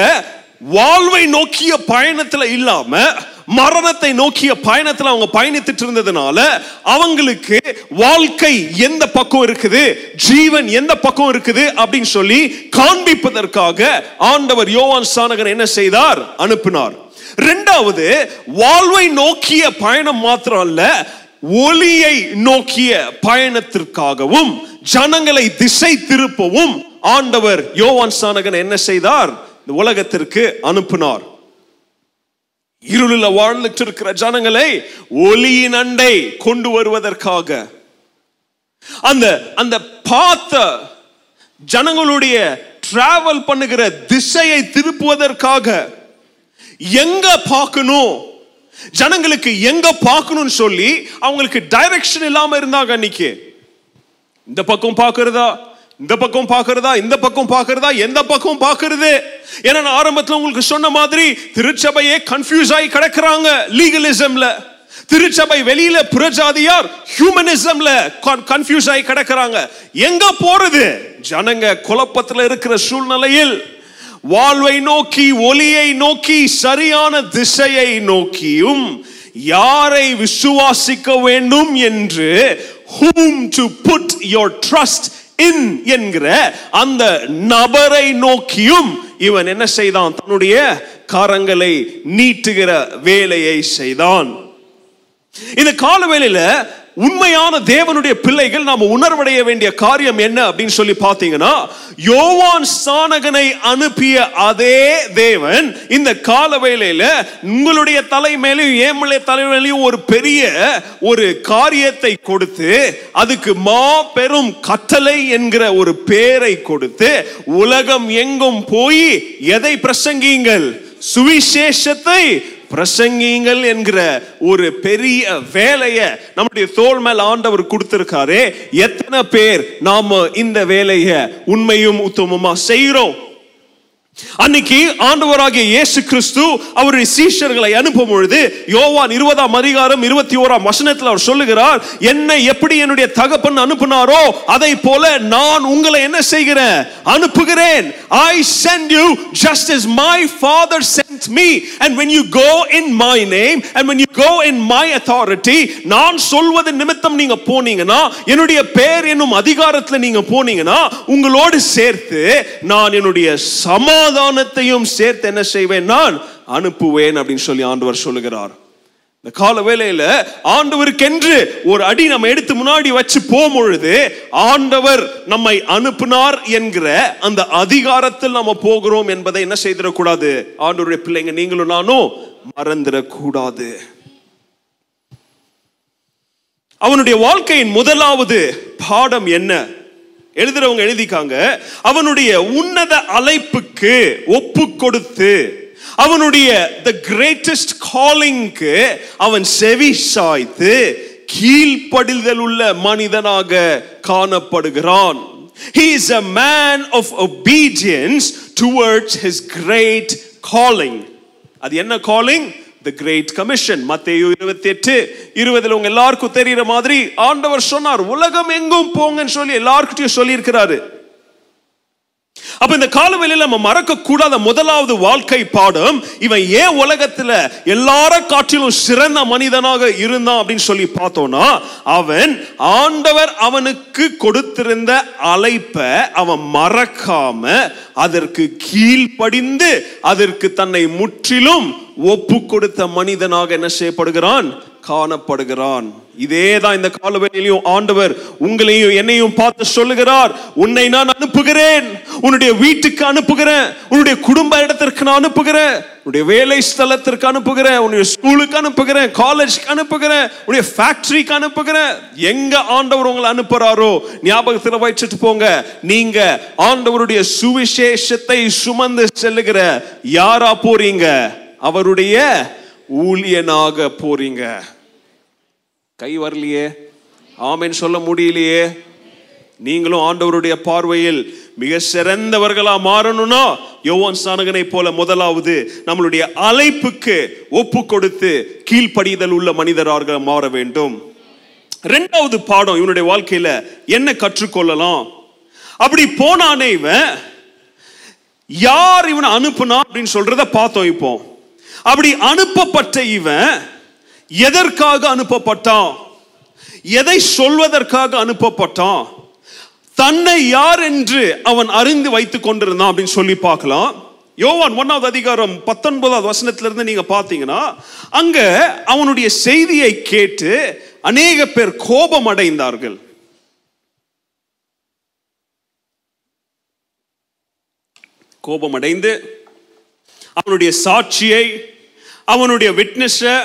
வாழ்வை நோக்கிய பயணத்துல இல்லாம மரணத்தை நோக்கிய பயணத்துல அவங்க பயணித்துட்டு இருந்ததுனால அவங்களுக்கு வாழ்க்கை எந்த பக்கம் இருக்குது ஜீவன் எந்த பக்கம் இருக்குது அப்படின்னு சொல்லி காண்பிப்பதற்காக ஆண்டவர் யோவான் சானகன் என்ன செய்தார்? அனுப்பினார். ரெண்டாவது வாழ்வை நோக்கிய பயணம் மாத்திரம் அல்ல ஒளியை நோக்கிய பயணத்திற்காகவும் ஜனங்களை திசை திருப்பவும் ஆண்டவர் யோவான் சானகன் என்ன செய்தார்? இந்த உலகத்திற்கு அனுப்பினார். இருளில் வாழ்ந்துட்டு இருக்கிற ஜனங்களை ஒளியின் அண்டை கொண்டு வருவதற்காக. அந்த அந்த பார்த்த ஜனங்களுடைய டிராவல் பண்ணுகிற திசையை திருப்புவதற்காக எங்க பார்க்கணும்? ஜனங்களுக்கு எங்க பார்க்கணும்னு சொல்லி அவங்களுக்கு டைரக்ஷன் இல்லாம இருந்தாங்க அன்னைக்கு. இந்த பக்கம் பார்க்கறதா? இந்த பக்கம் பார்க்கறதா? இந்த பக்கம் பார்க்கறதா? எந்த பக்கம் பார்க்கறது? ஏன்னா நான் உங்களுக்கு சொன்ன மாதிரி திருச்சபையே கன்ஃபியூஸ் ஆகி கிடக்குறாங்க லீகலிசம்ல திருச்சபை வெளியில புறஜாதியார் ஹியூமனிசம்ல கன்ஃபியூஸ் ஆகி கிடக்குறாங்க. எங்க போறது? ஜனங்க குழப்பத்தில் இருக்கிற சூழ்நிலையில். வாழ்வை நோக்கி ஒளியை நோக்கி சரியான திசையை நோக்கியும் யாரை விசுவாசிக்க வேண்டும் என்று whom to put your trust in என்கிற அந்த நபரை நோக்கியும் இவன் என்ன செய்தான்? தன்னுடைய கரங்களை நீட்டுகிற வேலையை செய்தான். இந்த காலவேளையில உண்மையான தேவனுடைய பிள்ளைகள் நாம உணர்வடைய வேண்டிய காரியம் என்ன அப்படின்னு சொல்லி பார்த்தீங்கன்னா யோவான் சாணகனை அனுப்பிய அதே தேவன் இந்த கால வேளையில உங்களுடைய தலைமையிலையும் ஏமலை தலைமையிலையும் ஒரு பெரிய ஒரு காரியத்தை கொடுத்து அதுக்கு மாபெரும் கட்டளை என்கிற ஒரு பேரை கொடுத்து உலகம் எங்கும் போய் எதை பிரசங்கிங்கள் சுவிசேஷத்தை பிரசங்கிங்கள் என்கிற ஒரு பெரிய வேலையை நம்முடைய தோல் மேல் ஆண்டவர் கொடுத்திருக்காரு. எத்தனை பேர் நாம இந்த வேலையை உண்மையும் உத்தமமா செய்கிறோம் அன்னைக்கு ஆண்டவராகிய இயேசு கிறிஸ்து அவருடைய சீஷர்களை அனுப்பும் பொழுது யோவான் இருபதாம் அதிகாரம் இருபத்தி ஓராம் வசனத்தில் அவர் சொல்லுகிறார் என்னை எப்படி என்னுடைய தகப்பன் அனுப்புனாரோ அதை போல நான் உங்களை என்ன செய்கிறேன்? அனுப்புகிறேன். I sent you just is my father sent me and when you go in my name and when you go in my authority நான் சொல்வது நிமித்தம் நீங்க போனீங்கன்னா என்னுடைய பேர் என்னும் அதிகாரத்தில் நீங்க போனீங்கன்னா உங்களோடு சேர்த்து நான் என்னுடைய சமாதானத்தையும் சேர்த்து என்ன செய்வேன்? நான் அனுப்புவேன் அப்படின்னு சொல்லி ஆண்டவர் சொல்லுகிறார். இந்த கால வேலையில ஆண்டவருக்கென்று ஒரு அடி நம்ம எடுத்து முன்னாடி வச்சு போகும் பொழுது ஆண்டவர் நம்மை அனுப்பினார் என்கிற அந்த அதிகாரத்தில் நம்ம போகிறோம் என்பதை என்ன செய்திடக்கூடாது? ஆண்டவருடைய பிள்ளைங்க நீங்களும் நானும் மறந்துடக்கூடாது. அவனுடைய வாழ்க்கையின் முதலாவது பாடம் என்ன? எழுதுறவங்க எழுதிக்காங்க அவனுடைய உன்னத அழைப்புக்கு ஒப்பு கொடுத்து அவனுடைய த கிரேட்டஸ்ட் காலிங்க்கு அவன் செவி சாய்த்து கீழ்ப்படிதல் உள்ள மனிதனாக காணப்படுகிறான் He is a man of obedience towards his great calling. அது என்ன காலிங் த கிரேட் கமிஷன் மத்தேயு இருபத்தி எட்டு இருபதுல உங்க எல்லாருக்கும் தெரியுற மாதிரி ஆண்டவர் சொன்னார் உலகம் எங்கும் போங்கன்னு சொல்லி எல்லாருக்கிட்டையும் சொல்லி இருக்கிறாரு அப்ப இந்த காலவெளியில நம்ம மறக்க கூடாத முதலாவது வாழ்க்கை பாடம் இவன் ஏன் உலகத்துல எல்லார காற்றிலும் சிறந்த மனிதனாக இருந்தான் அப்படின்னு சொல்லி பார்த்தோம்னா அவன் ஆண்டவர் அவனுக்கு கொடுத்திருந்த அழைப்ப அவன் மறக்காம அதற்கு கீழ்ப்படிந்து அதற்கு தன்னை முற்றிலும் ஒப்பு கொடுத்த மனிதனாக என்ன செய்யப்படுகிறான்? காணப்படுகிறான். இதே தான் இந்த காலவெளியிலையும் ஆண்டவர் உங்களையும் என்னையும் பார்த்து சொல்லுகிறார். உன்னை நான் அனுப்புகிறேன். உன்னுடைய வீட்டுக்கு அனுப்புகிறேன். உன்னுடைய குடும்ப இடத்திற்கு நான் அனுப்புகிறேன். உன்னுடைய வேலை ஸ்தலத்திற்கு அனுப்புகிறேன். உன்னுடைய ஸ்கூலுக்கு அனுப்புகிறேன். காலேஜ்க்கு அனுப்புகிறேன். உன்னுடைய ஃபேக்டரிக்கு அனுப்புகிறேன். எங்க ஆண்டவர் உங்களை அனுப்புறாரோ? ஞாபகத்தில் வச்சுட்டு போங்க. நீங்க ஆண்டவருடைய சுவிசேஷத்தை சுமந்து செல்லுகிற யாரா போறீங்க? அவருடைய ஊழியனாக போறீங்க. கை வரலையே? ஆமென் சொல்ல முடியலையே? நீங்களும் ஆண்டவருடைய பார்வையில் மிக சிறந்தவர்களா மாறணும்னா யோவான் சானகனை போல முதலாவது நம்மளுடைய அழைப்புக்கு ஒப்பு கொடுத்து கீழ்ப்படிதல் உள்ள மனிதராக மாற வேண்டும். ரெண்டாவது பாடம் இவனுடைய வாழ்க்கையில என்ன கற்றுக்கொள்ளலாம்? அப்படி போனானே இவன் யார் இவனை அனுப்புனா அப்படின்னு சொல்றத பார்த்தோம் இப்போ. அப்படி அனுப்பப்பட்ட இவன் எதற்காக அனுப்பப்பட்டான்? எதை சொல்வதற்காக அனுப்பப்பட்டான்? தன்னை யார் என்று அவன் அறிந்து வைத்துக் கொண்டிருந்தான் அப்படின்னு சொல்லி பார்க்கலாம். யோவான் ஒன்னாவது அதிகாரம் பத்தொன்பதாவது வசனத்திலிருந்து நீங்க பார்த்தீங்கன்னா அங்க அவனுடைய செய்தியை கேட்டு அநேக பேர் கோபம் அடைந்தார்கள். கோபம் அடைந்து அவனுடைய சாட்சியை அவனுடைய விட்னஸை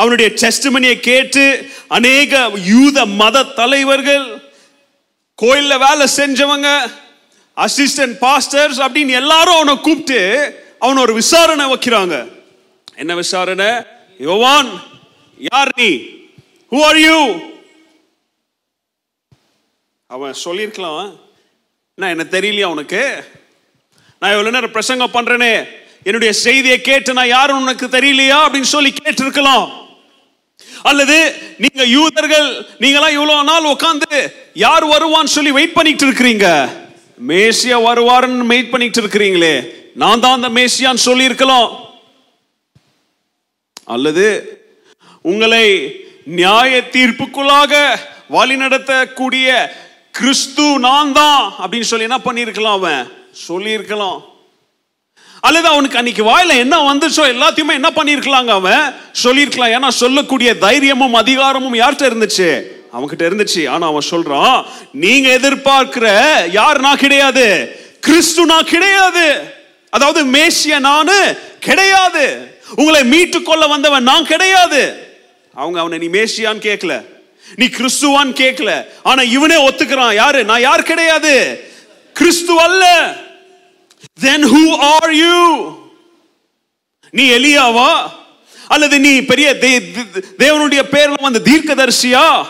அவனுடைய டெஸ்டிமனியை கேட்டு அநேக யூத மத தலைவர்கள் கோயிலில் வேலை செஞ்சவங்க அசிஸ்டன்ட் பாஸ்டர்ஸ் அப்படின்னு எல்லாரும் அவனை கூப்பிட்டு அவனை ஒரு விசாரணை வைக்கிறாங்க. என்ன விசாரணை? யோவான் யார் நீ? ஹூ ஆர் யூ அவன் சொல்லியிருக்கலாம். என்ன என்ன தெரியலையா உனக்கு? நான் இவ்வளோ நேரம் பிரசங்கம் பண்ணுறேனே என்னுடைய செய்தியை கேட்டு நான் யாரும் உனக்கு தெரியலையா அப்படின்னு சொல்லி கேட்டிருக்கலாம். அல்லது நீங்க யூதர்கள் நீங்களாம் இவ்வளவு நாள் உட்காந்து யார் வருவான்னு சொல்லி வெயிட் பண்ணிட்டு இருக்கிறீங்க? மேசியா வருவாருன்னு வெயிட் பண்ணிட்டு இருக்கிறீங்களே. நான் தான் அந்த மேசியான்னு சொல்லி இருக்கலாம். அல்லது உங்களை நியாய தீர்ப்புக்குள்ளாக வழி நடத்தக்கூடிய கிறிஸ்து நான் தான் அப்படின்னு சொல்லி என்ன பண்ணியிருக்கலாம் அவன்? சொல்லியிருக்கலாம். அல்லது அவனுக்கு அன்னைக்கு வாயில என்ன வந்துச்சோ எல்லாத்தையுமே என்ன பண்ணியிருக்கலாங்க அவன்? சொல்லியிருக்கலாம். ஏன்னா சொல்லக்கூடிய தைரியமும் அதிகாரமும் யார்கிட்ட இருந்துச்சு? அவன்கிட்ட இருந்துச்சு. ஆனா அவன் சொல்றான் நீங்க எதிர்பார்க்கிற யார் நான் கிடையாது. கிறிஸ்து நான் கிடையாது. அதாவது மேசிய நானு கிடையாது. உங்களை மீட்டு கொள்ள வந்தவன் நான் கிடையாது. அவங்க அவனை நீ மேசியான்னு கேட்கல. நீ கிறிஸ்துவான்னு கேட்கல. ஆனா இவனே ஒத்துக்கிறான். யாரு? நான் யார் கிடையாது? கிறிஸ்து அல்ல. தென் ஹூ ஆர் யூ நீ எலியாவா? அல்லது நீ பெரிய தேவனுடைய பேர்ல வந்த தீர்க்கதரிசியா?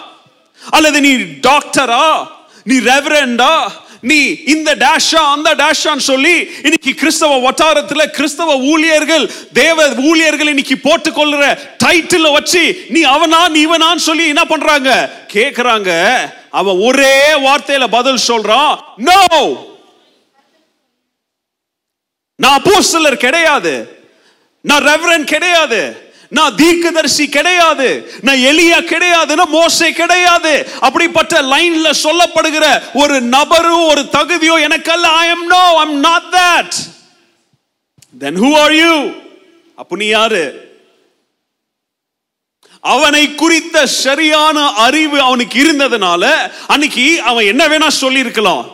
அல்லது நீ டாக்டரா? நீ ரெவரண்டா? நீ இந்த டேஷா அந்த டேஷான்னு சொல்லி இன்னைக்கு கிறிஸ்தவ வட்டாரத்துல கிறிஸ்தவ ஊழியர்கள் தேவ ஊழியர்கள் இன்னைக்கு போட்டுக்கொள்ற டைட்டில் வச்சு நீ அவனா நீ இவனான்னு சொல்லி என்ன பண்றாங்க? கேக்குறாங்க. அவன் ஒரே வார்த்தையில பதில் சொல்றான். நோ நான் அப்போஸ்தலர் கிடையாது. நான் ரெவரன் கிடையாது. நான் தீர்க்கதரிசி கிடையாது. நான் எளியா கிடையாது நான் கிடையாது. அப்படிப்பட்ட லைன்ல சொல்லப்படுகிற ஒரு நபரும் ஒரு தகுதியோ எனக்கல்ல. I am no I am not that then who are you அப்போ நீ யாரு? அவனை குறித்த சரியான அறிவு அவனுக்கு இருந்ததுனால அன்னைக்கு அவன் என்ன வேணா சொல்லியிருக்கலாம்.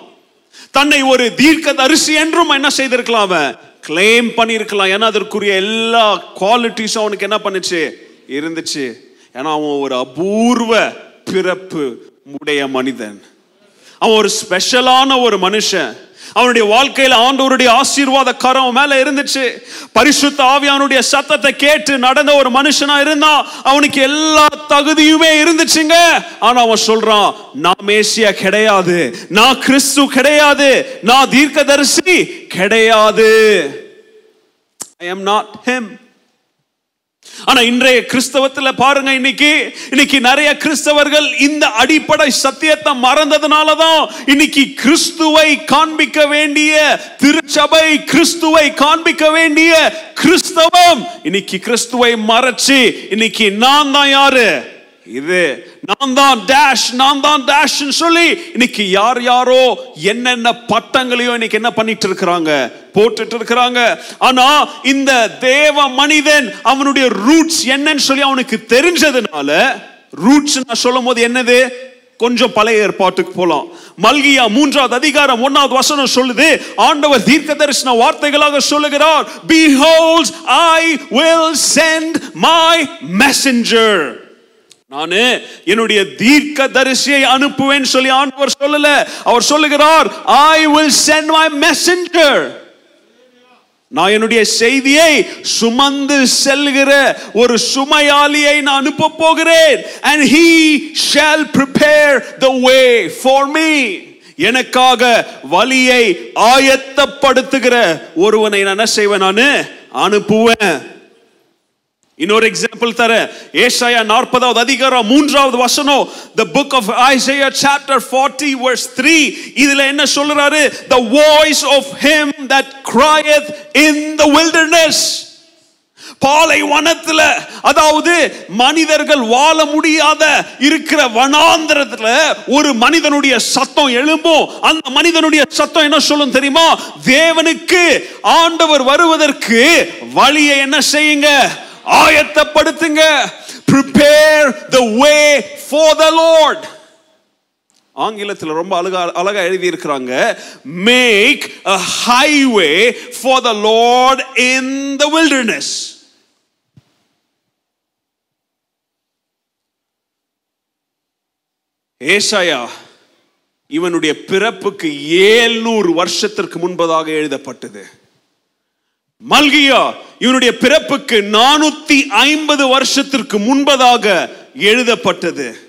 தன்னை ஒரு தீர்க்க தரிசி என்றும் என்ன செய்திருக்கலாம் அவன்? கிளைம் பண்ணியிருக்கலாம். ஏன்னா அதற்குரிய எல்லா குவாலிட்டிஸும் அவனுக்கு என்ன பண்ணுச்சு? இருந்துச்சு. ஏன்னா அவன் ஒரு அபூர்வ பிறப்பு உடைய மனிதன். அவன் ஒரு ஸ்பெஷலான ஒரு மனுஷன். அவனுடைய வாழ்க்கையில ஆண்டவருடைய ஆசீர்வாத கரம் மேல இருந்துச்சு. பரிசுத்த ஆவியானுடைய சத்தத்தை கேட்டு நடந்த ஒரு மனுஷனா இருந்தா அவனுக்கு எல்லா தகுதியுமே இருந்துச்சுங்க. ஆனா அவன் சொல்றான் நான் மேசியா கிடையாது நான் கிறிஸ்து கிடையாது நான் தீர்க்கதரிசி கிடையாது. I am not him. ஆனா இன்றைய கிறிஸ்தவத்துல பாருங்க இன்னைக்கு இன்னைக்கு நிறைய கிறிஸ்தவர்கள் இந்த அடிப்படை சத்தியத்தை மறந்ததுனால தான் இன்னைக்கு கிறிஸ்துவை காண்பிக்க வேண்டிய திருச்சபை கிறிஸ்துவை காண்பிக்க வேண்டிய கிறிஸ்தவம் இன்னைக்கு கிறிஸ்துவை மறைச்சு இன்னைக்கு நான் தான் யாரு? இது நான் தான் டேஷ் நான் தான் டேஷ் சொல்லி இன்னைக்கு யார் யாரோ என்னென்ன பட்டங்களையும் இன்னைக்கு என்ன பண்ணிட்டு இருக்கிறாங்க? போட்டுட்டு இருக்கிறாங்க ஆனா இந்த தேவ மனிதன் அவனுடைய ரூட்ஸ் என்னன்னு சொல்லி அவனுக்கு தெரிஞ்சதுனால ரூட்ஸ் நான் சொல்லும் போது என்னது? கொஞ்சம் பழைய ஏற்பாட்டுக்கு போலாம். மல்கியா மூன்றாவது அதிகாரம் ஒன்னாவது வசனம் சொல்லுது. ஆண்டவர் தீர்க்க தரிசன வார்த்தைகளாக சொல்லுகிறார். Behold i will send my messenger. நானு என்னுடைய தீர்க்க தரிசியை அனுப்புவேன் சொல்லி ஆண்டவர் சொல்லல. அவர் சொல்லுகிறார் I will send my messenger நான் என்னுடைய செய்தியை சுமந்து செல்கிற ஒரு சுமையாளியை நான் அனுப்ப போகிறேன். And he shall prepare the way for me. எனக்காக வழியை ஆயத்தப்படுத்துகிற ஒருவனை நான் என்ன செய்வேன் நான்? அனுப்புவேன். இன்னொரு எக்ஸாம்பிள் தர ஏசாயா நாற்பதாவது அதிகாரம் மூன்றாவது வசனம் the book of Isaiah chapter forty verse three இதுல என்ன சொல்றாரு? The voice of him that crieth in the wilderness. பாலைவனத்துல அதாவது மனிதர்கள் வாழ முடியாத இருக்கிற வனாந்திரத்துல ஒரு மனிதனுடைய சத்தம் எழும்பும். அந்த மனிதனுடைய சத்தம் என்ன சொல்லும் தெரியுமா? தேவனுக்கு ஆண்டவர் வருவதற்கு வழியை என்ன செய்யுங்க? ஆயத்தப்படுத்துங்க. Prepare the way for the lord. ஆங்கிலத்தில் ரொம்ப அழகா அழகா எழுதி இருக்கிறாங்க make a highway for the lord in the wilderness ஏசாயா இவனுடைய பிறப்புக்கு ஏழ்நூறு வருஷத்திற்கு முன்பதாக எழுதப்பட்டது. மல்கியா இவனுடைய பிறப்புக்கு நானூத்தி ஐம்பது வருஷத்திற்கு முன்பதாக எழுதப்பட்டது.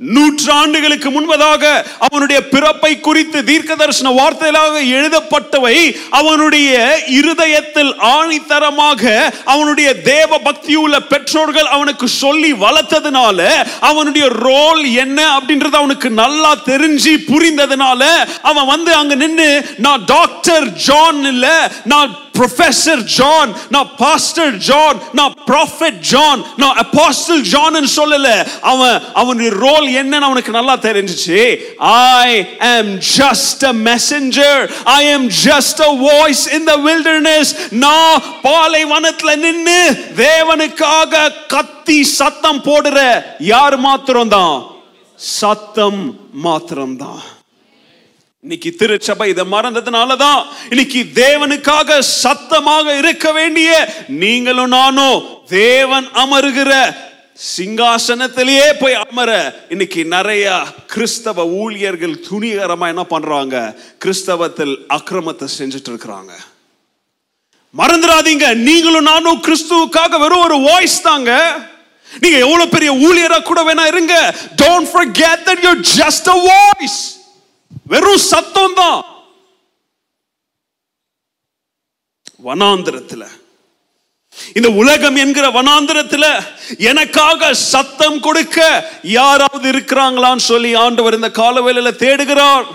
நூற்றாண்டுகளுக்கு முன்பதாக அவனுடைய பிறப்பை குறித்து தீர்க்க தரிசன வார்த்தைகளாக எழுதப்பட்டவை அவனுடைய இருதயத்தில் ஆணித்தரமாக அவனுடைய தேவ பக்தியுள்ள பெற்றோர்கள் அவனுக்கு சொல்லி வளர்த்ததுனால அவனுடைய ரோல் என்ன அப்படின்றது அவனுக்கு நல்லா தெரிஞ்சு புரிந்ததுனால அவன் வந்து அங்க நின்று நான் டாக்டர் ஜான் இல்ல நான் ப்ரொஃபசர் ஜான் நான் பாஸ்டர் ஜான் நான் ப்ராஃபெட் ஜான் நான் அப்பாஸ்டல் ஜான் சொல்லல. அவன் அவனுடைய ரோல் என்னன்னு அவனுக்கு நல்லா தெரிஞ்சுச்சு. ஐ am just a messenger I am just a voice in the wilderness நான் பாலைவனத்துல நின்று தேவனுக்காக கத்தி சத்தம் போடுற யார் மாத்திரம்தான்? சத்தம் மாத்திரம்தான். இன்னைக்கு திருச்சபை இதை மறந்ததுனால தான் இன்னைக்கு தேவனுக்காக சத்தமாக இருக்க வேண்டிய நீங்களும் நானும் தேவன் அமருகிற சிங்காசனத்திலேயே போய் அமர இன்னைக்கு நிறைய கிறிஸ்தவ ஊழியர்கள் துணிகரமா என்ன பண்றாங்க? கிறிஸ்தவத்தில் அக்கிரமத்தை செஞ்சுட்டு இருக்கிறாங்க. மறந்துடாதீங்க. நீங்களும் நானும் கிறிஸ்துவுக்காக வெறும் ஒரு வாய்ஸ் தாங்க. நீங்க எவ்வளவு பெரிய ஊழியரா கூட வேணா இருங்க. Don't forget that you just a voice வெறும் சத்தம் தான் வனாந்திரத்துல. இந்த உலகம் என்கிற வனாந்திரத்துல எனக்காக சத்தம் கொடுக்க யாராவது இருக்கிறாங்களான்னு சொல்லி ஆண்டவர் இந்த காலவேளையில தேடுகிறார்.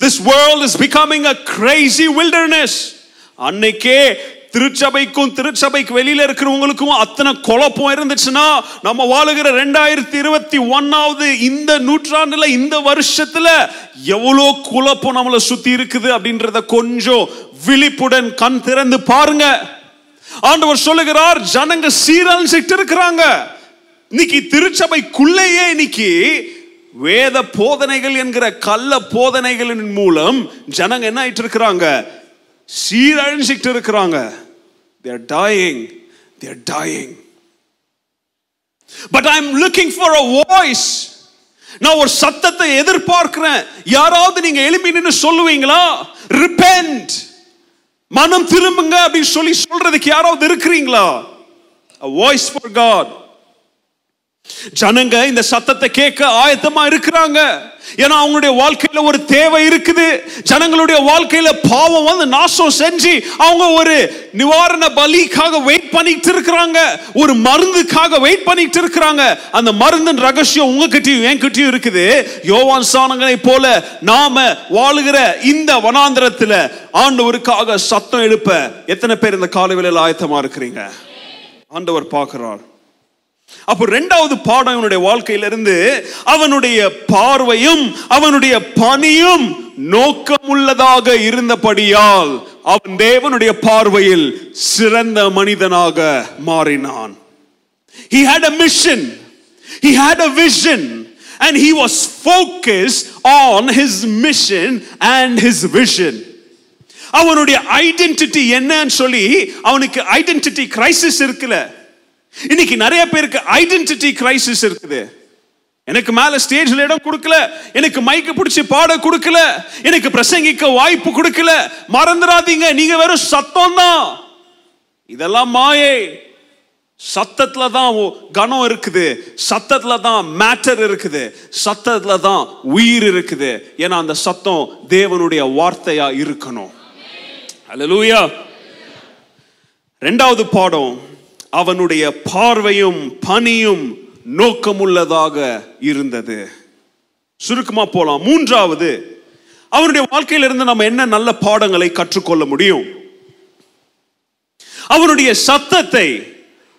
This world is becoming a crazy wilderness. அன்னைக்கே திருச்சபைக்கும் திருச்சபைக்கு வெளியில இருக்கிறவங்களுக்கும் அத்தனை குழப்பம் இருந்துச்சுன்னா நம்ம வாழுகிற ரெண்டாயிரத்தி இருபத்தி ஒன்னாவது இந்த நூற்றாண்டுல இந்த வருஷத்துல எவ்வளோ குழப்பம் நம்மளை சுத்தி இருக்குது அப்படின்றத கொஞ்சம் விழிப்புடன் கண் திறந்து பாருங்க. ஆண்டவர் சொல்லுகிறார் ஜனங்க சீரழிச்சிட்டு இருக்கிறாங்க. இன்னைக்கு திருச்சபைக்குள்ளேயே இன்னைக்கு வேத போதனைகள் என்கிற கள்ள போதனைகளின் மூலம் ஜனங்க என்ன ஆயிட்டு இருக்கிறாங்க? சீரழிஞ்சிட்டு இருக்கிறாங்க they're dying they're dying but I am looking for a voice நான் ஒரு சத்தத்தை எதிர்பார்க்கிறேன். யாராவது நீங்க எழுப்பி நின்று சொல்லுவீங்களா? ரிப்பெண்ட் மனம் திரும்புங்க அப்படின்னு சொல்லி சொல்றதுக்கு யாராவது இருக்கிறீங்களா? வாய்ஸ் ஃபார் காட் ஜனங்க இந்த சத்தத்தை கேட்க ஆயத்தமா இருக்கிறாங்க. ஏன்னா அவங்களுடைய வாழ்க்கையில ஒரு தேவை இருக்குது. ஜனங்களுடைய வாழ்க்கையில பாவம் வந்து நாசம் செஞ்சு அவங்க ஒரு நிவாரண பலிக்காக வெயிட் பண்ணிட்டு இருக்கிறாங்க. ஒரு மருந்துக்காக வெயிட் பண்ணிட்டு இருக்கிறாங்க. அந்த மருந்தின் ரகசியம் உங்ககிட்டயும் என்கிட்டயும் இருக்குது. யோவான் சாணங்களை போல நாம வாழுகிற இந்த வனாந்திரத்துல ஆண்டவருக்காக சத்தம் எழுப்ப எத்தனை பேர் இந்த காலவெளியில் ஆயத்தமா இருக்கிறீங்க? ஆண்டவர் பார்க்கிறார். அப்போ ரெண்டாவது பாடம் இவனுடைய வாழ்க்கையிலிருந்து அவனுடைய பார்வையும் அவனுடைய பணியும் நோக்கமுள்ளதாக இருந்தபடியால் அவன் தேவனுடைய பார்வையில் சிறந்த மனிதனாக மாறினான். He had a mission. He had a vision. And he was focused on his mission and his vision. அவனுடைய ஐடென்டிட்டி என்னன்னு சொல்லி அவனுக்கு ஐடென்டிட்டி கிரைசிஸ் இருக்குல்ல. இன்னைக்கு நிறைய பேருக்கு ஐடென்டிட்டி கிரைசிஸ் இருக்குது. எனக்கு மேல ஸ்டேஜ்ல இடம் கொடுக்கல. எனக்கு மைக்கு பிடிச்சி பாட கொடுக்கல. எனக்கு பிரசங்கிக்க வாய்ப்பு கொடுக்கல. மறந்துடாதீங்க. நீங்க வெறும் சத்தம் தான் இதெல்லாம் மாயை. சத்தத்துல தான் ஒ- கனம் இருக்குது. சத்தத்துல தான் மேட்டர் இருக்குது. சத்தத்துல தான் உயிர் இருக்குது. ஏன்னா அந்த சத்தம் தேவனுடைய வார்த்தையா இருக்கணும். அல்லேலூயா ரெண்டாவது பாடம். அவனுடைய பார்வையும் பணியும் நோக்கமுள்ளதாக இருந்தது. சுருக்கமா போலாம். மூன்றாவது அவனுடைய வாழ்க்கையிலிருந்து நம்ம என்ன நல்ல பாடங்களை கற்றுக்கொள்ள முடியும்? அவனுடைய சத்தத்தை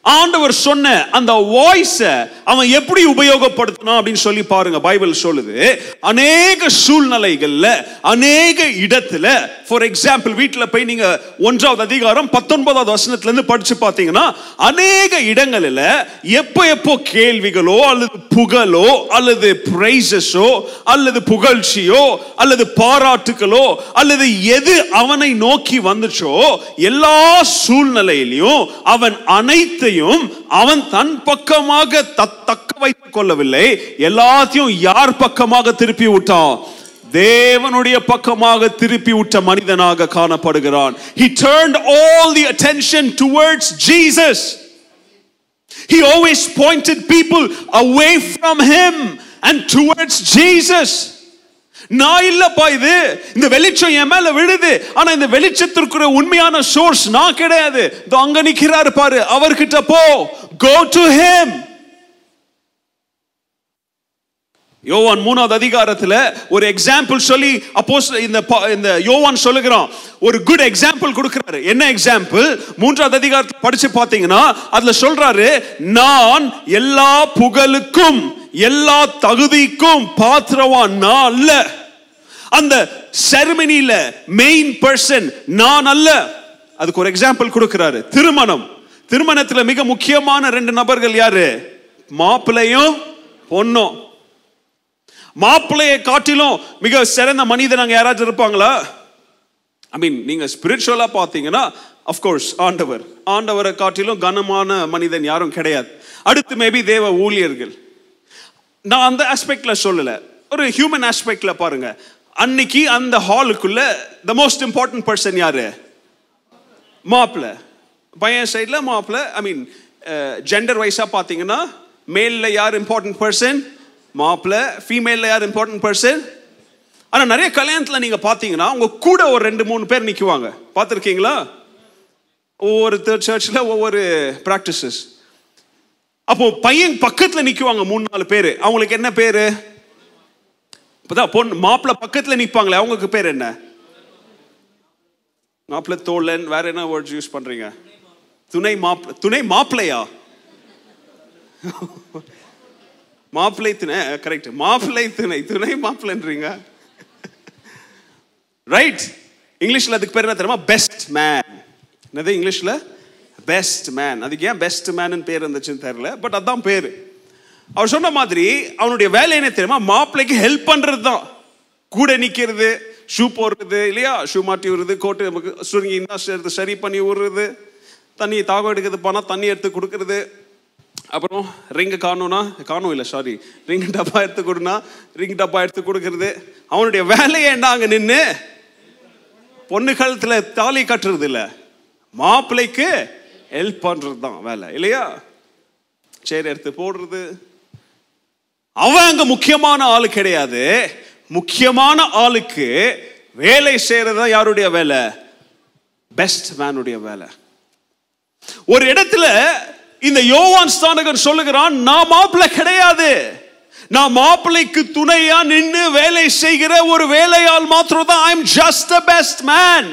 ஆண்டவர் சொன்ன அந்த வாய்ஸ அவன் எப்படி உபயோகப்படுத்தினான் அப்படின்னு சொல்லி பாருங்க பைபிள் சொல்லுது. அநேக சூழ்நிலைகள்ல அநேக இடத்துல ஃபார் எக்ஸாம்பிள் வீட்டில் போய் நீங்க ஒன்றாவது அதிகாரம் பத்தொன்பதாவது வசனத்துல இருந்து படிச்சு பார்த்தீங்கன்னா அநேக இடங்களில் எப்போ எப்போ கேள்விகளோ அல்லது புகழோ அல்லது பிரைசஸோ அல்லது புகழ்ச்சியோ அல்லது பாராட்டுகளோ அல்லது எது அவனை நோக்கி வந்துச்சோ எல்லா சூழ்நிலையிலையும் அவன் அனைத்து எதையும் அவன் தன் பக்கமாக தக்க வைத்துக் கொள்ளவில்லை. எல்லாத்தையும் யார் பக்கமாக திருப்பி விட்டான் தேவனுடைய பக்கமாக திருப்பி விட்ட மனிதனாக காணப்படுகிறான். He turned all the attention towards jesus. He always pointed people away from him and towards jesus. நான் இல்லப்பா இது. இந்த வெளிச்சம் என் மேல விழுது. ஆனா இந்த வெளிச்சத்திற்குற உண்மையான சோர்ஸ் நான் கிடையாது. இதோ அங்க நிக்கிறாரு பாரு. அவர்கிட்ட போ. கோ டு ஹேம் யோவான் மூணாவது அதிகாரத்துல ஒரு எக்ஸாம்பிள் சொல்லி அப்போஸ் இந்த இந்த யோவான் சொல்லுகிறான். ஒரு குட் எக்ஸாம்பிள் கொடுக்கிறாரு. என்ன எக்ஸாம்பிள் மூன்றாவது அதிகாரத்தை படிச்சு பார்த்தீங்கன்னா அதுல சொல்றாரு நான் எல்லா புகழுக்கும் எல்லா தகுதிக்கும் பாத்திரவான் நான் அல்ல. அந்த செரமனில மெயின் பர்சன் நான் அல்ல. அதுக்கு ஒரு எக்ஸாம்பிள் கொடுக்கிறாரு. திருமணம். திருமணத்தில் மிக முக்கியமான ரெண்டு நபர்கள் யாரு? மாப்பிள்ளையும் பொண்ணும். மாப்பிள்ளையை காட்டிலும் மிக சிறந்த மனிதன் அங்கே யாராச்சும் இருப்பாங்களா? ஐ மீன் நீங்க ஸ்பிரிச்சுவலா பார்த்தீங்கன்னா அஃப்கோர்ஸ் ஆண்டவர். ஆண்டவரை காட்டிலும் கனமான மனிதன் யாரும் கிடையாது. அடுத்து மேபி தேவ ஊழியர்கள். நான் அந்த ஆஸ்பெக்டில் சொல்லலை. ஒரு ஹியூமன் ஆஸ்பெக்டில் பாருங்க. அன்னைக்கு அந்த ஹாலுக்குள்ள த மோஸ்ட் இம்பார்ட்டன்ட் பர்சன் யாரு? மாப்பிள்ள பையன் சைடில் மாப்பிள்ள ஐ மீன் ஜெண்டர் வைஸாக பார்த்தீங்கன்னா மேலில் யார் இம்பார்ட்டன்ட் பர்சன் மாப்பிள்ள ஃபீமேலில் யார் இம்பார்ட்டன்ட் பர்சன் ஆனால் நிறைய கல்யாணத்தில் நீங்கள் பார்த்தீங்கன்னா உங்கள் கூட ஒரு ரெண்டு மூணு பேர் நிற்குவாங்க பார்த்துருக்கீங்களா ஒவ்வொரு சர்ச்சில் ஒவ்வொரு ப்ராக்டிசஸ் அப்போ பையன் பக்கத்தில் நிற்குவாங்க மூணு நாலு பேர். அவங்களுக்கு என்ன பேர்? இப்போதான் பொண்ணு மாப்பிள்ள பக்கத்தில் நிற்பாங்களே அவங்களுக்கு பேர் என்ன? மாப்பிள்ள தோழன் வேற என்ன வேர்ட்ஸ் யூஸ் பண்றீங்க? துணை மாப்பிள்ள துணை மாப்பிள்ளையா மாப்பிள்ளை துணை கரெக்ட் மாப்பிள்ளை துணை துணை மாப்பிள்ளைன்றீங்க ரைட் இங்கிலீஷ்ல அதுக்கு பேர் என்ன தெரியுமா? பெஸ்ட் மேன் என்னது இங்கிலீஷ்ல பெஸ்ட் மேன் அதுக்கு ஏன் பெஸ்ட் மேன் பேர் இருந்துச்சுன்னு தெரியல பட் அதான் பேர். அவர் சொன்ன மாதிரி அவனுடைய வேலை என்ன தெரியுமா? மாப்பிள்ளைக்கு ஹெல்ப் பண்ணுறது தான் கூட நிற்கிறது ஷூ போடுறது இல்லையா? ஷூ மாட்டி விடுறது கோட்டு நமக்கு சுருங்கி இருந்தா எடுத்து சரி பண்ணி விடுறது தண்ணி தாகம் எடுக்கிறது போனால் தண்ணி எடுத்து கொடுக்கறது. அப்புறம் ரிங்கு காணும்னா காணும் இல்லை சாரி ரிங் டப்பா எடுத்து கொடுனா ரிங் டப்பா எடுத்து கொடுக்கறது. அவனுடைய வேலையை என்ன அங்கே நின்று பொண்ணு காலத்தில் தாலி கட்டுறது இல்லை மாப்பிள்ளைக்கு ஹெல்ப் பண்ணுறது தான் வேலை இல்லையா? சரி எடுத்து போடுறது. அவன் அங்க முக்கியமான ஆள் கிடையாது. முக்கியமான ஆளுக்கு வேலை செய்கிறது தான் யாருடைய வேலை? பெஸ்ட் மேனுடைய வேலை. ஒரு இடத்துல இந்த யோவான் ஸ்தானகன் சொல்லுகிறான் நான் மாப்பிள்ளை கிடையாது. நான் மாப்பிள்ளைக்கு துணையா நின்று வேலை செய்கிற ஒரு வேலையால் மாத்திரம் தான் I am just the best man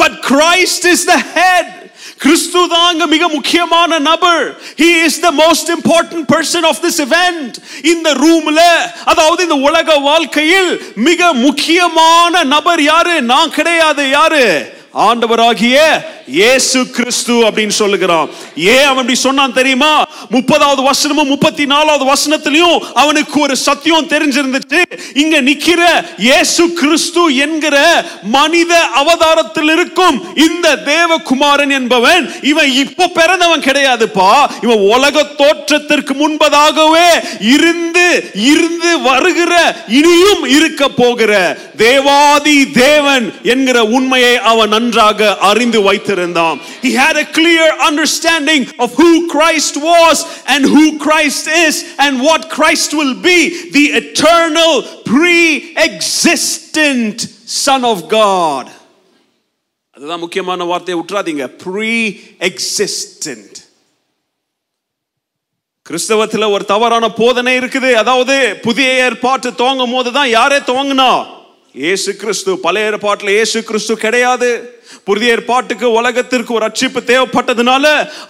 but Christ is the head கிறிஸ்து தாங்க மிக முக்கியமான நபர். He is the most important person of this event இந்த ரூம்ல அதாவது இந்த உலக வாழ்க்கையில் மிக முக்கியமான நபர் யாரு? நான் கிடையாது யாரு? ஆண்டவராகிய இயேசு கிறிஸ்து அப்படின்னு சொல்லுகிறான். ஏன் அவன் சொன்னான் தெரியுமா? முப்பதாவது வசனமும் முப்பத்தி நாலாவது வசனத்திலையும் அவனுக்கு ஒரு சத்தியம் தெரிஞ்சிருந்துச்சு. இங்க நிக்கிற இயேசு கிறிஸ்து என்கிற மனித அவதாரத்தில் இருக்கும் இந்த தேவகுமாரன் என்பவன் இவன் இப்ப பிறந்தவன் கிடையாதுப்பா. இவன் உலக தோற்றத்திற்கு முன்பதாகவே இருந்து இருந்து வருகிற இனியும் இருக்க போகிற தேவாதி தேவன் என்கிற உண்மையை அவன் நன்றாக அறிந்து வைத்திருந்தான் he had a clear understanding of who Christ was and who Christ is and what Christ will be the eternal pre-existent son of God அதுதான் முக்கியமான வார்த்தையை விட்டுறாதீங்க ப்ரீ எக்ஸிஸ்டன்ட் கிறிஸ்தவத்துல ஒரு தவறான போதனை இருக்குது அதாவது புதிய ஏற்பாட்டு துவங்கும் போது தான் யாரே துவங்கினா இயேசு கிறிஸ்து பழைய ஏற்பாட்டில் இயேசு கிறிஸ்து கிடையாது. புதிய ஏற்பாட்டுக்கு உலகத்திற்கு ஒரு ரட்சிப்பு தேவைப்பட்டதுனால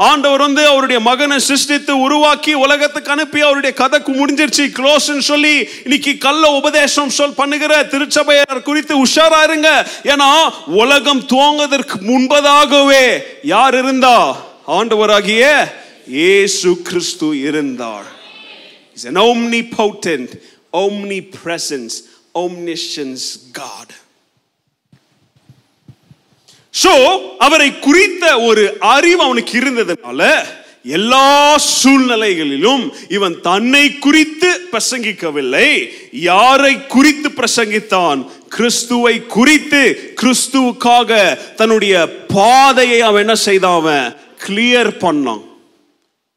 ஆண்டவர் வந்து அவருடைய மகனை சிருஷ்டித்து உருவாக்கி உலகத்துக்கு அனுப்பி அவருடைய கதைக்கு முடிஞ்சிருச்சு. க்ளோஸ்ன்னு சொல்லி இன்னைக்கு கள்ள உபதேசம் சொல் பண்ணுகிற திருச்சபையார் குறித்து உஷாரா இருங்க. ஏன்னா உலகம் துவங்குவதற்கு முன்பதாகவே யார் இருந்தா? ஆண்டவராகிய இயேசு கிறிஸ்து இருந்தார். Omni an omnipotent, omnipresence, omniscience God. So அவரை குறித்த ஒரு அறிவு அவனுக்கு இருந்ததுனால எல்லா சூழ்நிலைகளிலும் இவன் தன்னை குறித்து பிரசங்கிக்கவில்லை. யாரை குறித்து பிரசங்கித்தான்? கிறிஸ்துவை குறித்து கிறிஸ்துவுக்காக தன்னுடைய பாதையை அவன் என்ன செய்தான் அவன்? கிளியர் பண்ணான்.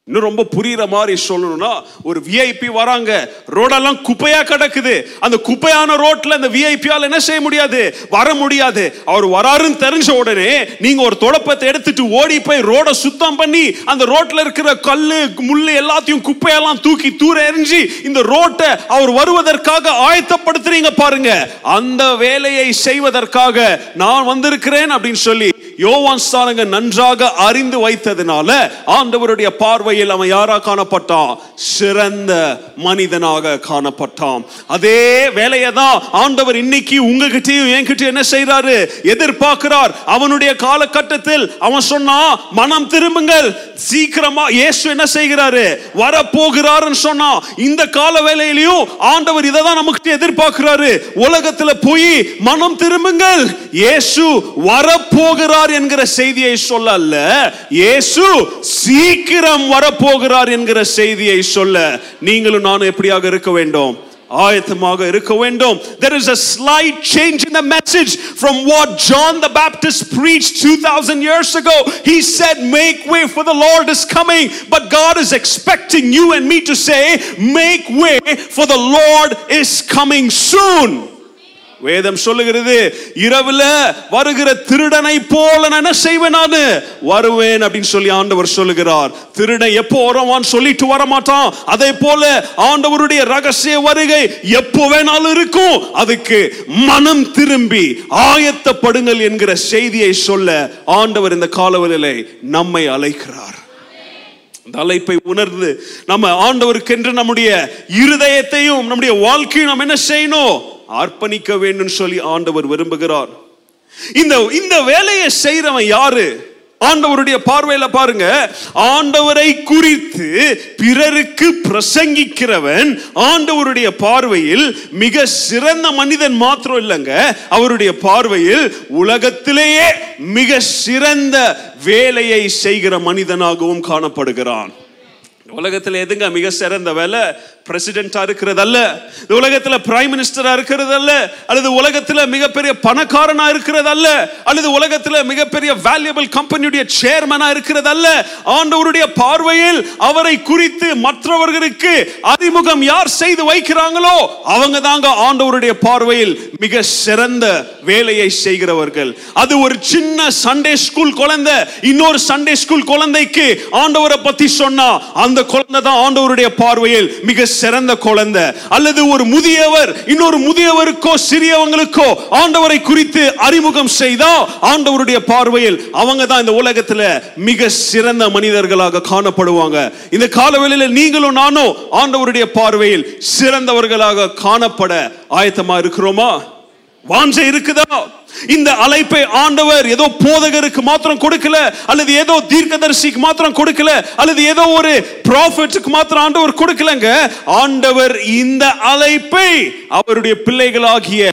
இன்னும் ரொம்ப புரியுற மாதிரி சொல்லணும்னா ஒரு விஐபி வராங்க. ரோடெல்லாம் குப்பையா கிடக்குது. அந்த குப்பையான ரோட்ல அந்த விஐபியால என்ன செய்ய முடியாது? வர முடியாது. அவர் வராருன்னு தெரிஞ்ச உடனே நீங்க ஒரு தொடப்பத்தை எடுத்துட்டு ஓடி போய் ரோட சுத்தம் பண்ணி அந்த ரோட்ல இருக்கிற கல்லு முள்ளு எல்லாத்தையும் குப்பையெல்லாம் தூக்கி தூர எறிஞ்சு இந்த ரோட்டை அவர் வருவதற்காக ஆயத்தப்படுத்துறீங்க பாருங்க. அந்த வேலையை செய்வதற்காக நான் வந்திருக்கிறேன் அப்படின்னு சொல்லி யோவான் ஸ்தானங்க நன்றாக அறிந்து வைத்ததுனால ஆண்டவருடைய பார்வையில் அவன் யாரா காணப்பட்டான்? சிறந்த மனிதனாக காணப்பட்டான். அதே வேலையை தான் ஆண்டவர் இன்னைக்கு உங்ககிட்டயும் என்கிட்ட என்ன செய்யறாரு எதிர்பார்க்கிறார். அவனுடைய காலகட்டத்தில் அவன் சொன்னான் மனம் திரும்புங்கள். சீக்கிரமா இயேசு என்ன செய்கிறாரு? வரப்போகிறாருன்னு சொன்னா இந்த கால வேலையிலையும் ஆண்டவர் இதை தான் நமக்கு எதிர்பார்க்கிறாரு. உலகத்துல போய் மனம் திரும்புங்கள். இயேசு வரப்போகிறார். என்கிற செய்தியை சொல்லல இயேசு சீக்கிரம் வரப்போகிறார் என்கிற செய்தியை சொல்ல நீங்களும் நானும் எப்படியாக இருக்க வேண்டும் ஆயத்தமாக இருக்க வேண்டும் there is a slight change in the message from what John the Baptist preached 2000 years ago he said make way for the Lord is coming but God is expecting you and me to say make way for the Lord is coming soon வேதம் சொல்லுகிறது இரவுல வருகிற திருடனை போல நான் என்ன செய்வேன் நானு? வருவேன் அப்படின்னு சொல்லி ஆண்டவர் சொல்லுகிறார். திருடன் எப்போ வருவான் சொல்லிட்டு வர மாட்டான் அதே போல ஆண்டவருடைய ரகசிய வருகை எப்போ வேணாலும் இருக்கும். அதுக்கு மனம் திரும்பி ஆயத்தப்படுங்கள் என்கிற செய்தியை சொல்ல ஆண்டவர் இந்த காலவெளியிலே நம்மை அழைக்கிறார். இந்த அழைப்பை உணர்ந்து நம்ம ஆண்டவருக்கென்று நம்முடைய இருதயத்தையும் நம்முடைய வாழ்க்கையும் நம்ம என்ன செய்யணும்? அர்ப்பணிக்க வேண்டும் சொல்லி ஆண்டவர் விரும்புகிறார். இந்த இந்த வேலையை செய்யறவன் யாரு? ஆண்டவருடைய பார்வையில பாருங்க. ஆண்டவரை குறித்து பிறருக்கு பிரசங்கிக்கிறவன் ஆண்டவருடைய பார்வையில் மிக சிறந்த மனிதன் மாத்திரம் இல்லைங்க. அவருடைய பார்வையில் உலகத்திலேயே மிக சிறந்த வேலையை செய்கிற மனிதனாகவும் காணப்படுகிறான். உலகத்தில் எதுங்க மிக சிறந்த வேலை? பிரசிடென்டா இருக்கிறதல்ல. இந்த உலகத்தில் பிரைம் மினிஸ்டரா இருக்கிறதல்ல. அல்லது உலகத்தில் மிகப்பெரிய பணக்காரனா இருக்கிறதல்ல. அல்லது உலகத்தில் மிகப்பெரிய வேல்யூபிள் கம்பெனியுடைய சேர்மனா இருக்கிறதல்ல. ஆண்டவருடைய பார்வையில் அவரை குறித்து மற்றவர்களுக்கு அறிமுகம் யார் செய்து வைக்கிறாங்களோ அவங்க தாங்க ஆண்டவருடைய பார்வையில் மிக சிறந்த வேலையை செய்கிறவர்கள். அது ஒரு சின்ன சண்டே ஸ்கூல் குழந்தை இன்னொரு சண்டே ஸ்கூல் குழந்தைக்கு ஆண்டவரை பத்தி சொன்னா அந்த குழந்தை தான் ஆண்டவருடைய பார்வையில் மிக சிறந்த குழந்தை. அல்லது ஒரு முதியவர் இன்னொரு முதியவருக்கோ சிறியவங்களுக்கோ ஆண்டவரை குறித்து அறிமுகம் செய்தா ஆண்டவருடைய பார்வையில் அவங்க தான் இந்த உலகத்துல மிக சிறந்த மனிதர்களாக காணப்படுவாங்க. இந்த காலவெளியில நீங்களும் நானும் ஆண்டவருடைய பார்வையில் சிறந்தவர்களாக காணப்பட ஆயத்தமா இருக்கிறோமா? வாஞ்சை இருக்குதா? இந்த அழைப்பை ஆண்டவர் ஏதோ போதகருக்கு மாத்திரம் கொடுக்கல அல்லது ஏதோ தீர்க்கதரிசிக்கு மாத்திரம் கொடுக்கல அல்லது ஏதோ ஒரு ப்ராஃபிட்டுக்கு மாத்திரம் ஆண்டவர் கொடுக்கலங்க. ஆண்டவர் இந்த அழைப்பை அவருடைய பிள்ளைகளாகிய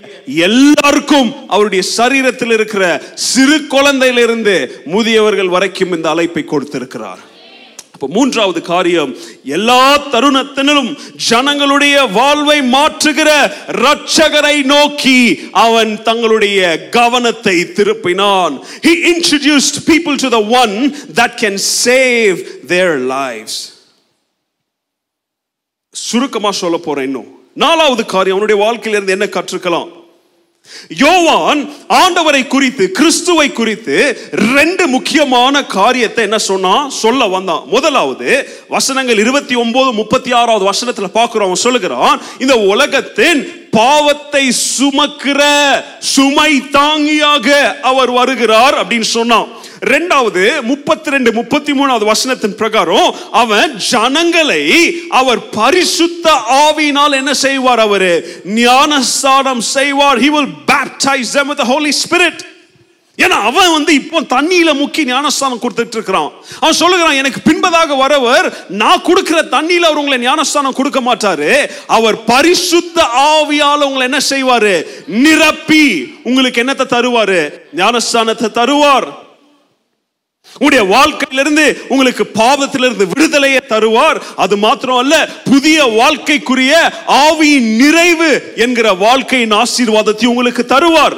எல்லாருக்கும் அவருடைய சரீரத்தில் இருக்கிற சிறு குழந்தையிலிருந்து முதியவர்கள் வரைக்கும் இந்த அழைப்பை கொடுத்திருக்கிறார். அப்ப மூன்றாவது காரியம் எல்லா தருணத்திலும் ஜனங்களுடைய வாழ்வை மாற்றுகிற ரட்சகரை நோக்கி அவன் தங்களுடைய கவனத்தை திருப்பினான். He introduced people to the one that can save their lives. சுருக்கமா சொல்ல போறேன் இன்னும். நாலாவது காரியம் அவனுடைய வாழ்க்கையிலிருந்து என்ன கற்றுக்கலாம்? யோவான் ஆண்டவரை குறித்து கிறிஸ்துவை குறித்து ரெண்டு முக்கியமான காரியத்தை என்ன சொன்னா சொல்ல வந்தான். முதலாவது வசனங்கள் இருபத்தி ஒன்பது முப்பத்தி ஆறாவது வசனத்துல பார்க்கிறோம். அவன் சொல்லுகிறான் இந்த உலகத்தின் பாவத்தை சுமக்கிற சுமை தாங்கியாக அவர் வருகிறார் அப்படின்னு சொன்னான். ரெண்டாவது முப்பத்தி ரெண்டு முப்பத்தி மூணாவது வசனத்தின் பிரகாரம் அவன் ஜனங்களை அவர் பரிசுத்த ஆவியினால் என்ன செய்வார் அவர்? ஞானஸ்தானம் செய்வார். He will baptise them with the holy spirit. ஏன்னா அவன் வந்து இப்போ தண்ணியில முக்கி ஞானஸ்தானம் கொடுத்துட்டு இருக்கிறான் அவன் சொல்லுகிறான் எனக்கு பின்பதாக வரவர் நான் கொடுக்கிற தண்ணியில அவர் உங்களை ஞானஸ்தானம் கொடுக்க மாட்டாரு. அவர் பரிசுத்த ஆவியால உங்களை என்ன செய்வாரு? நிரப்பி. உங்களுக்கு என்னத்தை தருவாரு? ஞானஸ்தானத்தை தருவார். உங்களுடைய வாழ்க்கையிலிருந்து உங்களுக்கு பாவத்திலிருந்து விடுதலையை தருவார். அது மாத்திரம் அல்ல புதிய வாழ்க்கைக்குரிய ஆவியின் நிறைவு என்கிற வாழ்க்கையின் ஆசீர்வாதத்தை உங்களுக்கு தருவார்.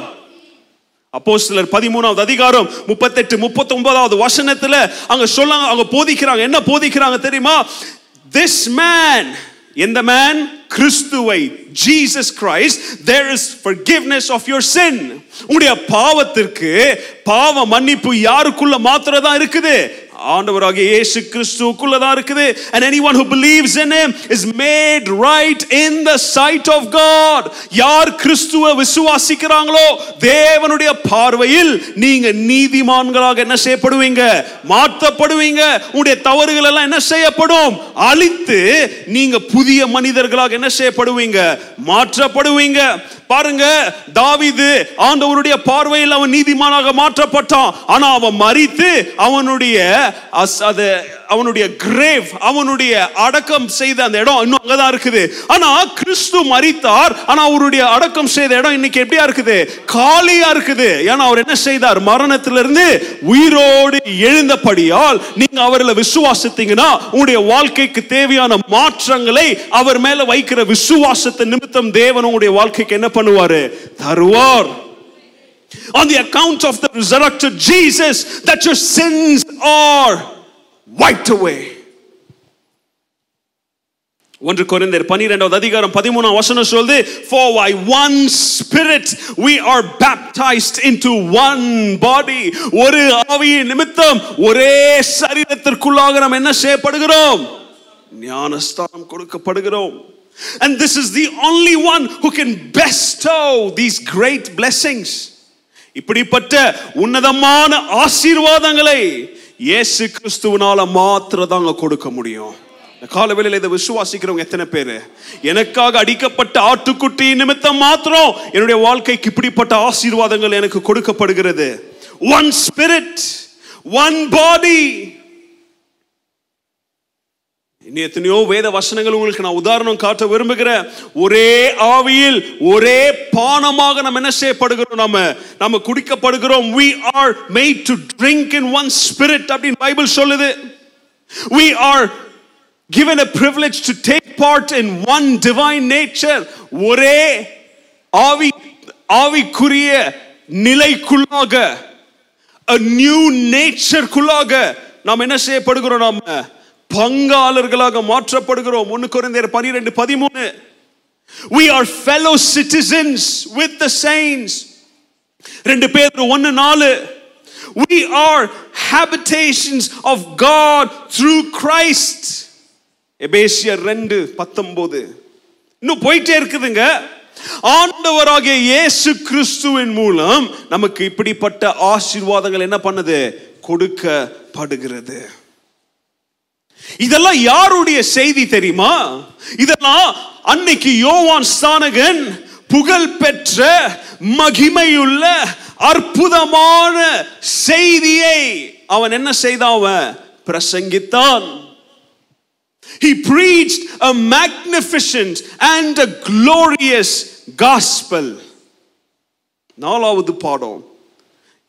அப்போஸ்தலர் பதிமூணாவது அதிகாரம் முப்பத்தெட்டு முப்பத்தி ஒன்பதாவது வசனத்துல அங்க சொல்லாங்க அவங்க போதிக்கிறாங்க. என்ன போதிக்கிறாங்க தெரியுமா? திஸ் மேன் எந்த மேன் கிறிஸ்துவை Jesus Christ there is forgiveness of your sin உங்களுடைய பாவத்திற்கு பாவ மன்னிப்பு யாருக்குள்ள மாத்திரம் தான் இருக்குது? ஆண்டவராகிய இயேசு கிறிஸ்துவுக்குள்ள தான் இருக்குது. And anyone who believes in him is made right in the sight of God. யார் கிறிஸ்துவை விசுவாசிக்கிறாங்களோ தேவனுடைய பார்வையில் நீங்க நீதிமான்களாக என்ன செய்யப்படுவீங்க? மாற்றப்படுவீங்க. உங்களுடைய தவறுகள் எல்லாம் என்ன செய்யப்படும்? அழித்து நீங்க புதிய மனிதர்களாக என்ன செய்யப்படுவீங்க? மாற்றப்படுவீங்க. பாருங்க தாவிது ஆண்டவருடைய பார்வையில் அவன் நீதிமானாக மாற்றப்பட்டான். ஆனா அவன் மறித்து அவனுடைய அது அவனுடைய கிரேவ் அவனுடைய அடக்கம் செய்த அந்த இடம் இன்னும் அங்கதான் இருக்குது. ஆனா கிறிஸ்து மறித்தார் ஆனா அவருடைய அடக்கம் செய்த இடம் இன்னைக்கு எப்படியா இருக்குது? காலியா இருக்குது. ஏன்னா அவர் என்ன செய்தார்? மரணத்திலிருந்து உயிரோடு எழுந்தபடியால் நீங்க அவரில் விசுவாசித்தீங்கன்னா உங்களுடைய வாழ்க்கைக்கு தேவையான மாற்றங்களை அவர் மேல வைக்கிற விசுவாசத்தை நிமித்தம் தேவன் உங்களுடைய வாழ்க்கைக்கு என்ன பண்ணுவாரு? தருவார். on the account of the resurrected Jesus that your sins are wiped away ஒன்று கொரிந்தியர் பன்னிரெண்டாவது அதிகாரம் பதிமூணாம் வசனம் சொல்லுது for by one spirit we are baptized into one body ஒரு ஆவியின் நிமித்தம் ஒரே சரீரத்திற்குள்ளாக நாம் என்ன செய்யப்படுகிறோம் ஞானஸ்தானம் கொடுக்கப்படுகிறோம் and this is the only one who can bestow these great blessings இப்படிப்பட்ட உன்னதமான ஆசீர்வாதங்களை இயேசு கிறிஸ்துவனால மாத்திரதாங்க கொடுக்க முடியும். இந்த காலவேளையில் இதை விசுவாசிக்கிறவங்க எத்தனை பேர்? எனக்காக அடிக்கப்பட்ட ஆட்டுக்குட்டி நிமித்தம் மாத்திரம் என்னுடைய வாழ்க்கைக்கு இப்படிப்பட்ட ஆசீர்வாதங்கள் எனக்கு கொடுக்கப்படுகிறது. ஒன் ஸ்பிரிட் ஒன் பாடி இன்னும் எத்தனையோ வேத வசனங்கள் உங்களுக்கு நான் உதாரணம் காட்ட விரும்புகிறேன் ஒரே ஆவியில் ஒரே பானமாக நம்ம என்ன செய்யப்படுகிறோம் நம்ம நம்ம குடிக்கப்படுகிறோம். We are made to drink in one spirit அப்படின்னு பைபிள் சொல்லுது. We are given a privilege to take part in one divine nature. ஒரே ஆவி ஆவிக்குரிய நிலைக்குள்ளாக a new நேச்சர்க்குள்ளாக நாம் என்ன செய்யப்படுகிறோம் நாம? பங்காளர்களாக மாற்றப்படுகிறோம். ஒன்று குறைந்தர் பனிரெண்டு பதிமூணு. We are fellow citizens with the saints. ரெண்டு பேர் ஒன்று நாலு. We are habitations of God through Christ. எபேசியர் ரெண்டு பத்தொன்பது இன்னும் போயிட்டே இருக்குதுங்க. ஆண்டவராகிய இயேசு கிறிஸ்துவின் மூலம் நமக்கு இப்படிப்பட்ட ஆசீர்வாதங்கள் என்ன பண்ணுது? கொடுக்கப்படுகிறது. இதெல்லாம் யாருடைய செய்தி தெரியுமா? இதெல்லாம் அன்னைக்கு யோவான் ஸ்தானகன் புகழ் பெற்ற மகிமையுள்ள அற்புதமான செய்தியை அவன் என்ன செய்தான் அவன்? பிரசங்கித்தான். He preached a magnificent and a glorious gospel. நாலாவது பாடம்.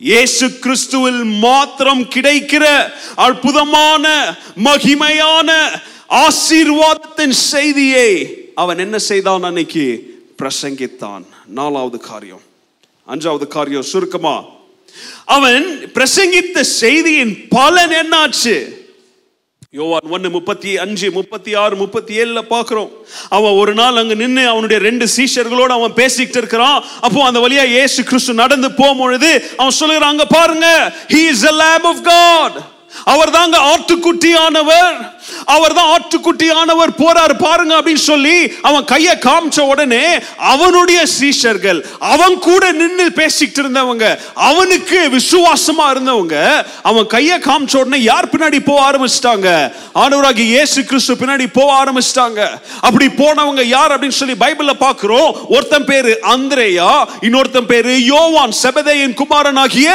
இயேசு கிறிஸ்துவில் மாத்திரம் கிடைக்கிற அற்புதமான மகிமையான ஆசீர்வாதத்தின் செய்தியை அவன் என்ன செய்தான் அன்னைக்கு? பிரசங்கித்தான். நாலாவது காரியம். அஞ்சாவது காரியம் சுருக்கமா. அவன் பிரசங்கித்த செய்தியின் பலன் என்னாச்சு? யோவான் ஒன்னு முப்பத்தி அஞ்சு முப்பத்தி ஆறு முப்பத்தி ஏழுல பாக்குறோம் அவன் ஒரு நாள் அங்க நின்று அவனுடைய ரெண்டு சீஷர்களோடு அவன் பேசிக்கிட்டு இருக்கிறான். அப்போ அந்த வழியா ஏசு கிறிஸ்து நடந்து போகும்பொழுது அவன் சொல்லுகிறான் அங்க பாருங்க he is a lamb of God அவர் தாங்க ஆட்டுக்குட்டியானவர். அவர் தான் ஆட்டுக்குட்டியானவர் போறாரு பாருங்க அப்படின்னு சொல்லி அவன் கையை காமிச்ச உடனே அவனுடைய சீஷர்கள் அவன் கூட நின்று பேசிக்கிட்டு இருந்தவங்க அவனுக்கு விசுவாசமா இருந்தவங்க அவன் கையை காமிச்ச உடனே யார் பின்னாடி போக ஆரம்பிச்சிட்டாங்க? ஆண்டவராகி இயேசு கிறிஸ்து பின்னாடி போக ஆரம்பிச்சிட்டாங்க. அப்படி போனவங்க யார் அப்படின்னு சொல்லி பைபிள்ல பாக்குறோம் ஒருத்தன் பேரு அந்திரேயா இன்னொருத்தன் பேரு யோவான் செபதேயின் குமாரனாகிய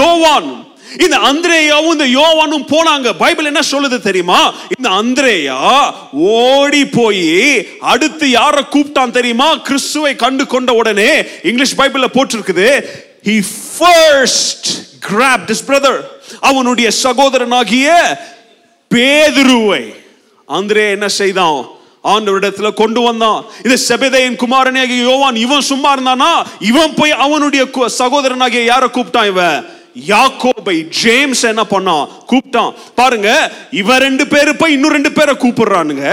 யோவான். இந்த அந்திரேயாவும் இந்த யோவானும் போனாங்க. பைபிள் என்ன சொல்லுது தெரியுமா? இந்த அந்திரேயா ஓடி போய் அடுத்து யாரை கூப்பிட்டான் தெரியுமா? கிறிஸ்துவை கண்டு கொண்ட உடனே இங்கிலீஷ் பைபிள்ல போட்டிருக்குது. He first grabbed his brother அவனுடைய சகோதரனாகிய பேதுருவை. அந்திரே என்ன செய்தான்? ஆண்டவரிடத்துல கொண்டு வந்தான். இந்த செபதேயின் குமாரனாகிய யோவான் இவன் சும்மா இருந்தானா? இவன் போய் அவனுடைய கு- சகோதரனாகிய யாரை கூப்பிட்டான் இவன்? யாக்கோபை ஜேம்ஸ் என்ன பண்ணான் கூப்பிட்டான். பாருங்க இவன் ரெண்டு பேரு போய் இன்னும் ரெண்டு பேரை கூப்பிடுறானுங்க.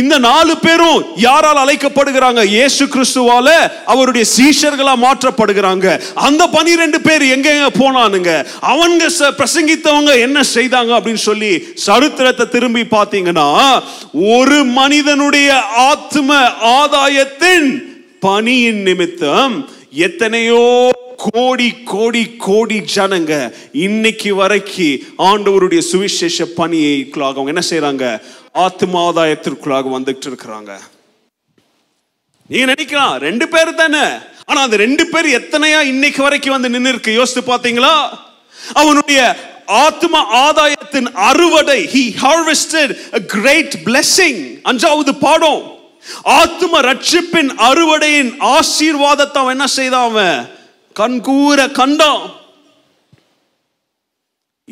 இந்த நாலு பேரும் யாரால் அழைக்கப்படுகிறாங்க? இயேசு கிறிஸ்துவால அவருடைய சீஷர்களா மாற்றப்படுகிறாங்க. அந்த பனிரெண்டு பேர் எங்க எங்க போனானுங்க? அவங்க பிரசங்கித்தவங்க என்ன செய்தாங்க அப்படின்னு சொல்லி சரித்திரத்தை திரும்பி பார்த்தீங்கன்னா ஒரு மனிதனுடைய ஆத்ம ஆதாயத்தின் பணியின் நிமித்தம் எத்தனையோ கோடி கோடி கோடி ஜனங்க இன்னைக்கு வரைக்கும் ஆண்டவருடைய சுவிசேஷ பணியைக்குள்ளாக அவங்க என்ன செய்யறாங்க ஆத்மாதாயத்திற்குள்ளாக வந்துட்டு இருக்கிறாங்க. நீங்க நினைக்கலாம் ரெண்டு பேர் தானே. ஆனா அந்த ரெண்டு பேர் எத்தனையா இன்னைக்கு வரைக்கும் வந்து நின்று இருக்கு யோசித்து பாத்தீங்களா அவனுடைய ஆத்ம ஆதாயத்தின் அறுவடை ஹி ஹார்வெஸ்டட் கிரேட் great அஞ்சாவது பாடம் ஆத்ம ரட்சிப்பின் அறுவடையின் ஆசீர்வாதத்தை அவன் என்ன செய்தான் அவன்? கண்கூர கண்டான்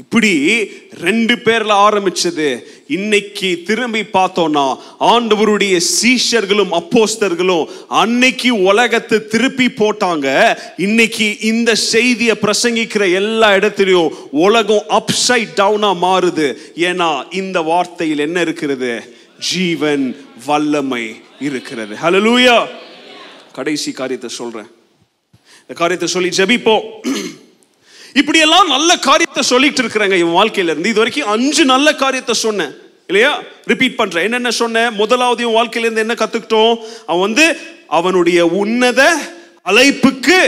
இப்படி ரெண்டு பேர்ல ஆரம்பிச்சது. இன்னைக்கு திரும்பி பார்த்தோம்னா ஆண்டவருடைய சீஷர்களும் அப்போஸ்தர்களும் அன்னைக்கு உலகத்தை திருப்பி போட்டாங்க. இன்னைக்கு இந்த செய்தியை பிரசங்கிக்கிற எல்லா இடத்துலையும் உலகம் அப்சைட் டவுனா மாறுது. ஏன்னா இந்த வார்த்தையில் என்ன இருக்கிறது? ஜீவன் வல்லமை இருக்கிறது. ஹலலூயா கடைசி காரியத்தை சொல்றேன். இந்த காரியத்தை சொல்லி ஜபிப்போம். இப்படியெல்லாம் நல்ல காரியத்தை சொல்லிட்டு இருக்கிறாங்க என் வாழ்க்கையில இருந்து இது வரைக்கும் அஞ்சு நல்ல காரியத்தை சொன்னேன். இல்லையா? ரிப்பீட் பண்றேன். என்னென்ன சொன்னேன்? முதலாவது என் வாழ்க்கையில இருந்து என்ன கத்துக்கிட்டோம்? அவன் வந்து அவனுடைய உன்னத அழைப்புக்கு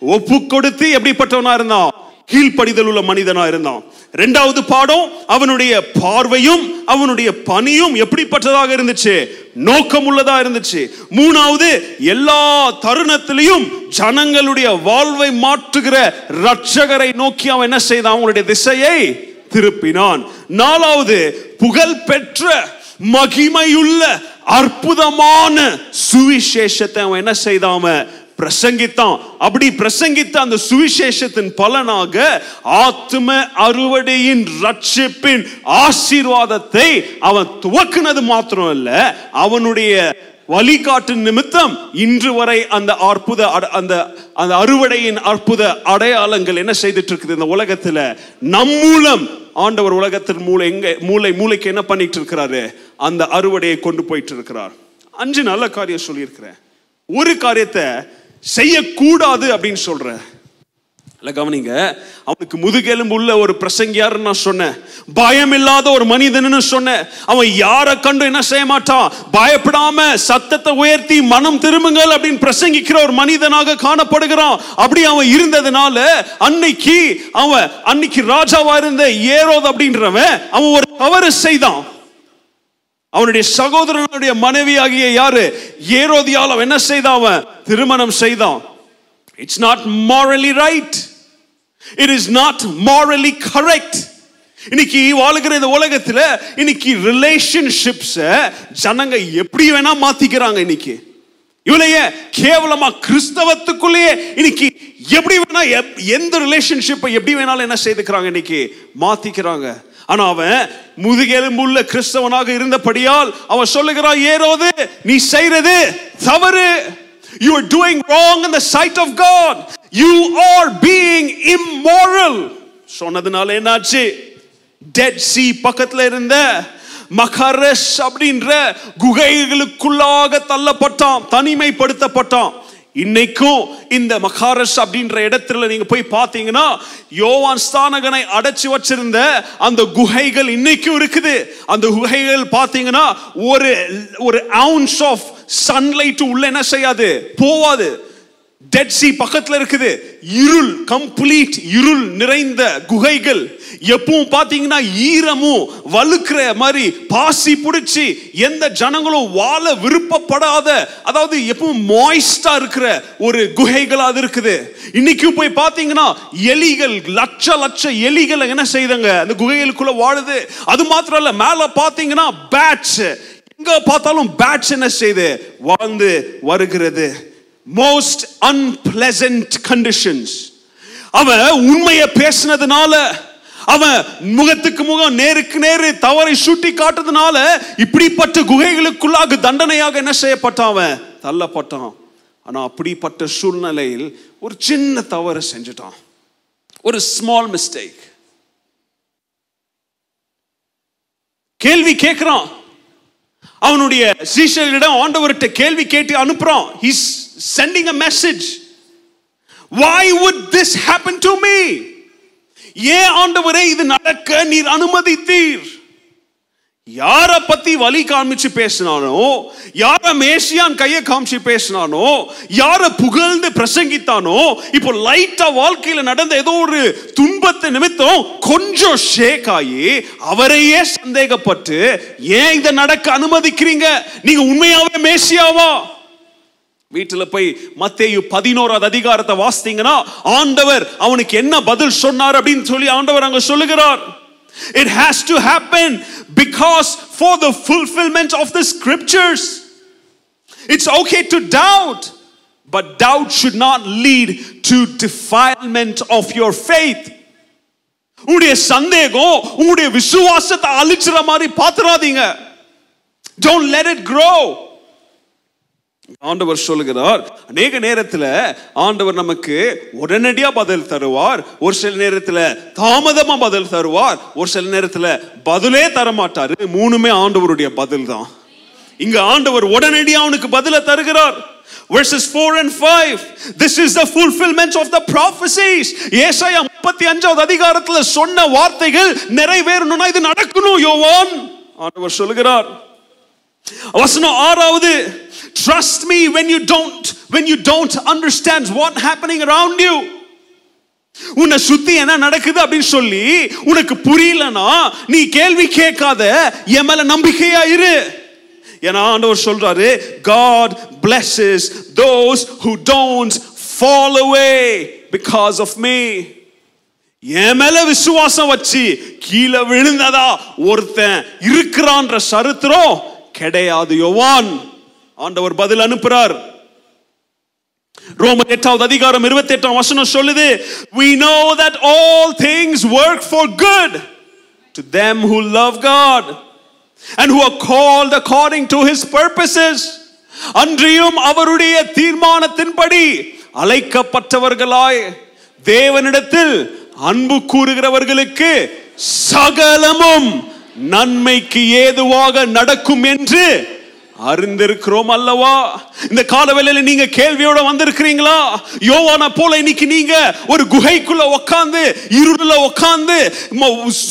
ஒப்பு கொடுத்து எப்படிப்பட்டவனா இருந்தான்? கீழ்ப்படிதல் உள்ள மனிதனா இருந்தான். ரெண்டாவது பாடம் அவனுடைய பார்வையும் அவனுடைய பணியும் எப்படிப்பட்டதாக இருந்துச்சு? நோக்கம் உள்ளதா இருந்துச்சு. மூணாவது எல்லா தருணத்திலையும் ஜனங்களுடைய வாழ்வை மாற்றுகிற ரட்சகரை நோக்கி அவன் என்ன செய்தான்? அவங்களுடைய திசையை திருப்பினான். நாலாவது புகழ் பெற்ற மகிமையுள்ள அற்புதமான சுவிசேஷத்தை அவன் என்ன செய்தான்? அவன் பிரசங்கித்தான். அப்படி பிரசங்கித்த அந்த சுவிசேஷத்தின் பலனாக ஆத்ம அறுவடையின் ரட்சிப்பின் ஆசீர்வாதத்தை அவன் துவக்குனது மாத்திரம் இல்ல அவனுடைய வழிகாட்டு நிமித்தம் இன்று வரை அந்த அற்புத அட- அந்த அந்த அறுவடையின் அற்புத அடையாளங்கள் என்ன செய்துட்டு இருக்குது இந்த உலகத்துல? நம் மூலம் ஆண்டவர் உலகத்தின் மூளை எங்க மூளை மூளைக்கு என்ன பண்ணிட்டு இருக்கிறாரு அந்த அறுவடையை கொண்டு போயிட்டு இருக்கிறார் அஞ்சு நல்ல காரியம் சொல்லியிருக்கிறேன். ஒரு காரியத்தை செய்யக்கூடாது அப்படின்னு சொல்கிறேன் இல்லை கவனிங்க. அவனுக்கு முதுகெலும்பு உள்ள ஒரு பிரசங்கியாருன்னு நான் சொன்னேன். பயம் இல்லாத ஒரு மனிதன்னு சொன்னேன். அவன் யாரை கண்டு என்ன செய்ய மாட்டான்? பயப்படாம சத்தத்தை உயர்த்தி மனம் திரும்புங்கள் அப்படின்னு பிரசங்கிக்கிற ஒரு மனிதனாக காணப்படுகிறான். அப்படி அவன் இருந்ததுனால அன்னைக்கு அவன் அன்னைக்கு ராஜாவா இருந்த ஏரோத் அப்படின்றவன் அவன் ஒரு தவறு செய்தான். அவனுடைய சகோதரனுடைய மனைவியாகிய யாரு? ஏரோதியால் அவன் என்ன செய்தான் அவன்? திருமணம் செய்தான். It's not morally right it is not morally correct இன்னைக்கு வாழுகிற இந்த உலகத்துல இன்னைக்கு ரிலேஷன்ஷிப்ஸ ஜனங்க எப்படி வேணா மாத்திக்கிறாங்க இன்னைக்கு. இவளைய கேவலமா கிறிஸ்தவத்துக்குள்ளேயே இன்னைக்கு எப்படி வேணா எப்- எந்த ரிலேஷன்ஷிப்பை எப்படி வேணாலும் என்ன செய்துக்கிறாங்க இன்னைக்கு? மாத்திக்கிறாங்க. ஆனா அவன் முதுகெலும்புள்ள கிறிஸ்தவனாக இருந்தபடியால் அவன் சொல்லுகிறான் ஏரோது நீ செய்யறது தவறு. You are doing wrong in the sight of God you are being immoral. சொன்னதுனால என்னாச்சு? டெட் சி பக்கத்துல இருந்த மகரஸ் அப்படின்ற குகைகளுக்குள்ளாக தள்ளப்பட்டான் தனிமைப்படுத்தப்பட்டான். இன்னைக்கும் இந்த மகாரஸ் அப்படின்ற இடத்துல நீங்க போய் பார்த்தீங்கன்னா யோவான் ஸ்தானகனை அடைச்சு வச்சிருந்த அந்த குகைகள் இன்னைக்கும் இருக்குது. அந்த குகைகள் பார்த்தீங்கன்னா ஒரு ஒரு அவுன்ஸ் ஆஃப் சன்லைட் உள்ள என்ன செய்யாது? போவாது. டெட் சி பக்கத்துல இருக்குது. இருள் கம்ப்ளீட் இருள் நிறைந்த குகைகள். எப்பவும் பாத்தீங்கன்னா ஈரமும் வழுக்கிற மாதிரி பாசி பிடிச்சி எந்த ஜனங்களும் வாழ விருப்பப்படாத அதாவது எப்பவும் மாய்ஸ்டா இருக்கிற ஒரு குகைகள் அது இருக்குது. இன்னைக்கு போய் பாத்தீங்கன்னா எலிகள் லட்ச லட்ச எலிகள் என்ன செய்தாங்க அந்த குகைகளுக்குள்ள வாழுது. அது மாத்திரம் இல்ல மேல பாத்தீங்கன்னா பேட்ஸ் எங்க பார்த்தாலும் பேட்ஸ் என்ன செய்யுது? வாழ்ந்து வருகிறது. மோஸ்ட் அன்பிளசன்ட் கண்டிஷன்ஸ் அவன் உண்மையை பேசினதுனால அவன் முகத்துக்கு முகம் நேருக்கு நேரு தவறை சுட்டி காட்டுறதுனால இப்படிப்பட்ட குகைகளுக்குள்ளாக தண்டனையாக என்ன செய்யப்பட்டான் அவன்? தள்ளப்பட்டான். ஆனா அப்படிப்பட்ட சூழ்நிலையில் ஒரு சின்ன தவறு செஞ்சுட்டான். ஒரு ஸ்மால் மிஸ்டேக் கேள்வி கேட்கிறான் அவனுடைய சீஷர்களிடம் ஆண்டவர்கிட்ட கேள்வி கேட்டு அனுப்புறான். He's sending a message why would this happen to me? ஏன் ஆண்டவரே இது நடக்க நீர் அனுமதித்தீர். யாரை பத்தி வழி காமிச்சு பேசினானோ யார மேசியான் கையை காமிச்சு பேசினானோ யார புகழ்ந்து பிரசங்கித்தானோ இப்போ லைட்டா வாழ்க்கையில நடந்த ஏதோ ஒரு துன்பத்தை நிமித்தம் கொஞ்சம் ஷேக் ஆகி அவரையே சந்தேகப்பட்டு ஏன் இதை நடக்க அனுமதிக்கிறீங்க? நீங்க உண்மையாவே மேசியாவா? வீட்டுல போய் மத்தேயு பதினோராவது அதிகாரத்தை வாசித்தீங்கன்னா ஆண்டவர் அவனுக்கு என்ன பதில் சொன்னார் அப்படின்னு சொல்லி ஆண்டவர் அங்க சொல்லுகிறார் It has to happen because for the fulfillment of the scriptures. It's okay to doubt, but doubt should not lead to defilement of your faith. உங்களுடைய சந்தேகம் உங்களுடைய விசுவாசத்தை அழிச்சிற மாதிரி பாத்துறாதீங்க Don't let it grow. ஆண்டவர் சொல்லுகிறார் அநேக நேரத்தில் ஆண்டவர் நமக்கு உடனடியா பதில் தருவார். ஒரு சில நேரத்தில் தாமதமா பதில் தருவார். ஒரு சில நேரத்தில் பதிலே தர மாட்டாரு மூணுமே ஆண்டவருடைய பதில் தான். இங்க ஆண்டவர் உடனடியா அவனுக்கு பதில தருகிறார். Verses 4 and 5 this is the fulfillment of the prophecies. ஏசாயா 35வது அதிகாரத்துல சொன்ன வார்த்தைகள் நிறைவேறணும்னா இது நடக்கணும் யோவான். ஆண்டவர் சொல்லுகிறார் வசனம் ஆறாவது trust me when you don't when you don't understand what happening around you உன்னை சுத்தி என்ன நடக்குது? அப்படின்னு சொல்லி உனக்கு புரியலனா நீ கேள்வி கேட்காத என் மேல நம்பிக்கையா இரு. ஏன்னா ஆண்டவர் சொல்றாரு God blesses those who don't fall away because of me என் மேல விசுவாசம் வச்சு கீழே விழுந்ததா ஒருத்தன் இருக்கிறான்ற சரித்திரம் கிடையாது யோவான். ஆண்டவர் பதில் அனுப்புறார். ரோமர் எட்டாவது அதிகாரம் இருபத்தி எட்டாம் வசனம் சொல்லுது we know that all things work for good to them who love God and who are called according to his purposes. அன்றியும் அவருடைய தீர்மானத்தின்படி அழைக்கப்பட்டவர்களாய் தேவனிடத்தில் அன்பு கூறுகிறவர்களுக்கு சகலமும் நன்மைக்கு ஏதுவாக நடக்கும் என்று அறிந்திருக்கிறோம் அல்லவா? இந்த காலவேளையில நீங்க கேள்வியோட வந்திருக்கிறீங்களா? யோவான போல இன்னைக்கு நீங்க ஒரு குகைக்குள்ள உட்காந்து இருள உக்காந்து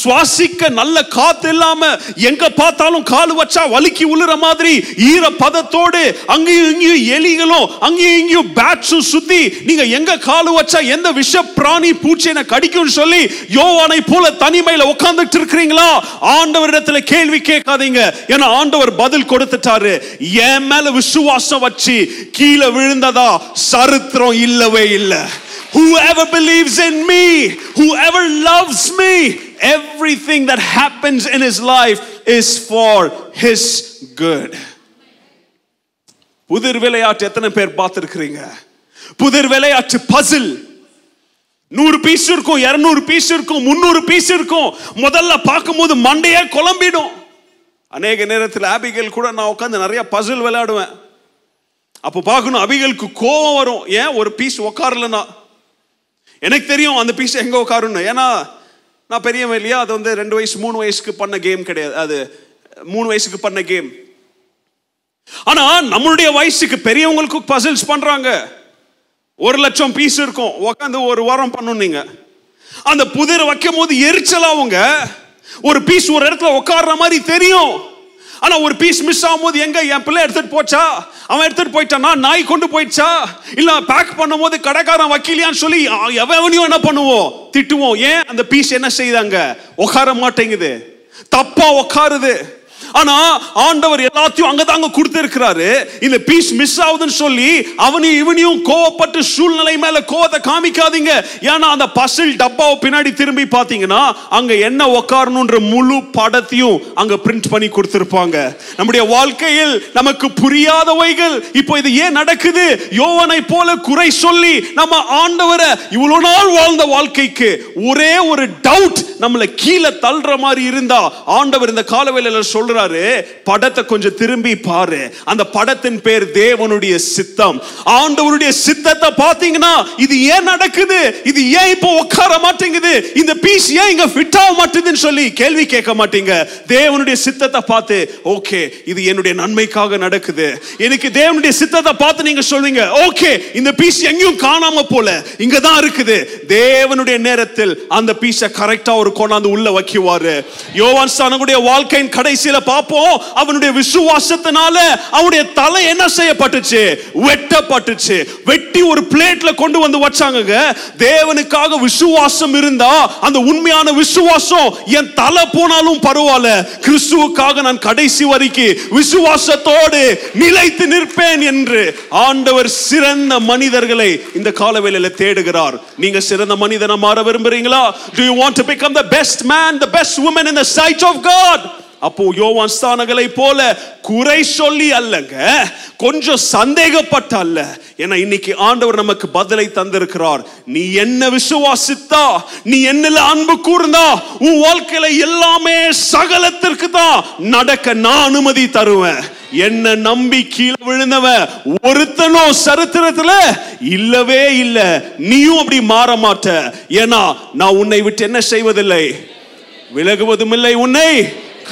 சுவாசிக்க நல்ல காத்து இல்லாம எங்க பார்த்தாலும் கால் வச்சா வலிக்கி உள்ளுற மாதிரி ஈர பதத்தோடு அங்கேயும் இங்கேயும் எலிகளும் அங்கேயும் இங்கேயும் பேட்ஸும் சுத்தி நீங்க எங்க கால் வச்சா எந்த விஷ பிராணி பூச்சி என்ன கடிக்கும்னு சொல்லி யோவானை போல தனிமையில உட்கார்ந்துட்டு இருக்கிறீங்களா? ஆண்டவரிடத்துல கேள்வி கேட்காதீங்க. ஏன்னா ஆண்டவர் பதில் கொடுத்துட்டாரு. என் மேல விசுவாசம் வச்சு கீழே விழுந்ததா சரித்திரம் இல்லவே இல்லை. Whoever believes in me, whoever loves me, everything that happens in his life is for his good. புதிர் விளையாட்டு எத்தனை பேர் பார்த்துருக்கிறீங்க? புதிர் விளையாட்டு பசில் நூறு பீஸ் இருக்கும் இருநூறு பீஸ் இருக்கும் முன்னூறு பீஸ் இருக்கும். முதல்ல பார்க்கும்போது மண்டையே குழம்பிடும். அநேக நேரத்தில் ஆபிகள் கூட நான் உட்காந்து நிறைய பசில் விளையாடுவேன். அப்போ பார்க்கணும் அபிகளுக்கு கோபம் வரும். ஏன்? ஒரு பீஸ் உட்காரலனா எனக்கு தெரியும் அந்த பீஸ் எங்கே உட்காருன்னு ஏன்னா நான் பெரியவன் இல்லையா? அது வந்து ரெண்டு வயசு மூணு வயசுக்கு பண்ண கேம் கிடையாது. அது மூணு வயசுக்கு பண்ண கேம் ஆனா நம்மளுடைய வயசுக்கு பெரியவங்களுக்கு பசில்ஸ் பண்றாங்க. ஒரு லட்சம் பீஸ் இருக்கும். உட்காந்து ஒரு வாரம் பண்ணும் நீங்க. அந்த புதிர் வைக்கும் போது அவங்க ஒரு பீஸ் ஒரு இடத்துல உட்கார்ற மாதிரி தெரியும். ஆனா ஒரு பீஸ் மிஸ் ஆகும்போது எங்க என் பிள்ளை எடுத்துட்டு போச்சா? அவன் எடுத்துட்டு போயிட்டானா. நாய் கொண்டு போயிடுச்சா? இல்ல பேக் பண்ணும்போது கடைக்காரன் வக்கீலியான்னு சொல்லி எவனையும் என்ன பண்ணுவோம்? திட்டுவோம். ஏன்? அந்த பீஸ் என்ன செய்தாங்க உட்கார மாட்டேங்குது. தப்பா உட்காருது. ஆனா ஆண்டவர் எல்லாத்தையும் அங்கதாங்க கொடுத்திருக்கிறாரு. இந்த பீஸ் மிஸ் ஆகுதுன்னு சொல்லி அவனையும் இவனையும் கோவப்பட்டு சூழ்நிலை மேல கோவத்தை காமிக்காதீங்க. ஏன்னா அந்த பசில் டப்பாவை பின்னாடி திரும்பி பாத்தீங்கன்னா அங்க என்ன உக்காரணுன்ற முழு படத்தையும் அங்க பிரிண்ட் பண்ணி கொடுத்திருப்பாங்க. நம்முடைய வாழ்க்கையில் நமக்கு புரியாதவைகள் இப்போ இது ஏன் நடக்குது? யோவனை போல குறை சொல்லி நம்ம ஆண்டவரை இவ்வளவு நாள் வாழ்ந்த வாழ்க்கைக்கு ஒரே ஒரு டவுட் நம்மளை கீழே தள்ளுற மாதிரி இருந்தா ஆண்டவர் இந்த காலவேளையில சொல்றாரு படத்தை கொஞ்சம் திரும்பி பாரு. அந்த படத்தின் பேர் தேவனுடைய சித்தம். ஆண்டவருடைய சித்தத்தை பாத்தீங்கன்னா இது ஏன் நடக்குது? இது ஏன் இப்போ உட்கார மாட்டேங்குது? இந்த பீஸ் ஏன் இங்க ஃபிட் ஆக மாட்டேங்குதுன்னு சொல்லி கேள்வி கேட்க மாட்டீங்க. தேவனுடைய சித்தத்தை பார்த்து ஓகே இது என்னுடைய நன்மைக்காக நடக்குது. எனக்கு தேவனுடைய சித்தத்தை பார்த்து நீங்க சொல்வீங்க ஓகே இந்த பீஸ் எங்கேயும் காணாம போல. இங்க தான் இருக்குது. தேவனுடைய நேரத்தில் அந்த பீஸை கரெக்டா ஒரு கொண்டாந்து உள்ள வைக்குவாரு. யோவான் ஸ்தானங்களுடைய வாழ்க்கையின் கடைசியில பார்ப்போம். அவனுடைய விசுவாசத்தினால அவனுடைய தலை என்ன செய்யப்பட்டுச்சு? வெட்டப்பட்டுச்சு. வெட்டி ஒரு பிளேட்ல கொண்டு வந்து வச்சாங்க தேவனுக்காக விசுவாசம் இருந்தா அந்த உண்மையான விசுவாசம் என் தலை போனாலும் பரவாயில்ல. கிறிஸ்துவுக்காக நான் கடைசி வரைக்கும் விசுவாசத்தோடு நிலைத்து நிற்பேன் என்று ஆண்டவர் சிறந்த மனிதர்களை இந்த காலவேளையில தேடுகிறார். நீங்க சிறந்த மனிதனா மாற விரும்புறீங்களா? Do you want to become the best man the best woman in the sight of god? அப்போ யோவான் ஸ்தானங்களை போல குறை சொல்லி அல்லங்க கொஞ்சம் சந்தேகப்பட்ட அல்ல ஏன்னா இன்னைக்கு ஆண்டவர் நமக்கு பதிலை தந்திருக்கிறார். நீ என்ன விசுவாசித்தா? நீ என்னல அன்பு கூர்ந்தா? உன் வாழ்க்கையில எல்லாமே சகலத்திற்கு தான் நடக்க நான் அனுமதி தருவேன். என்ன நம்பி கீழே விழுந்தவன் ஒருத்தனோ சரித்திரத்துல இல்லவே இல்ல. நீயும் அப்படி மாற மாட்ட. ஏன்னா நான் உன்னை விட்டு என்ன செய்வதில்லை? விலகுவதும் இல்லை உன்னை.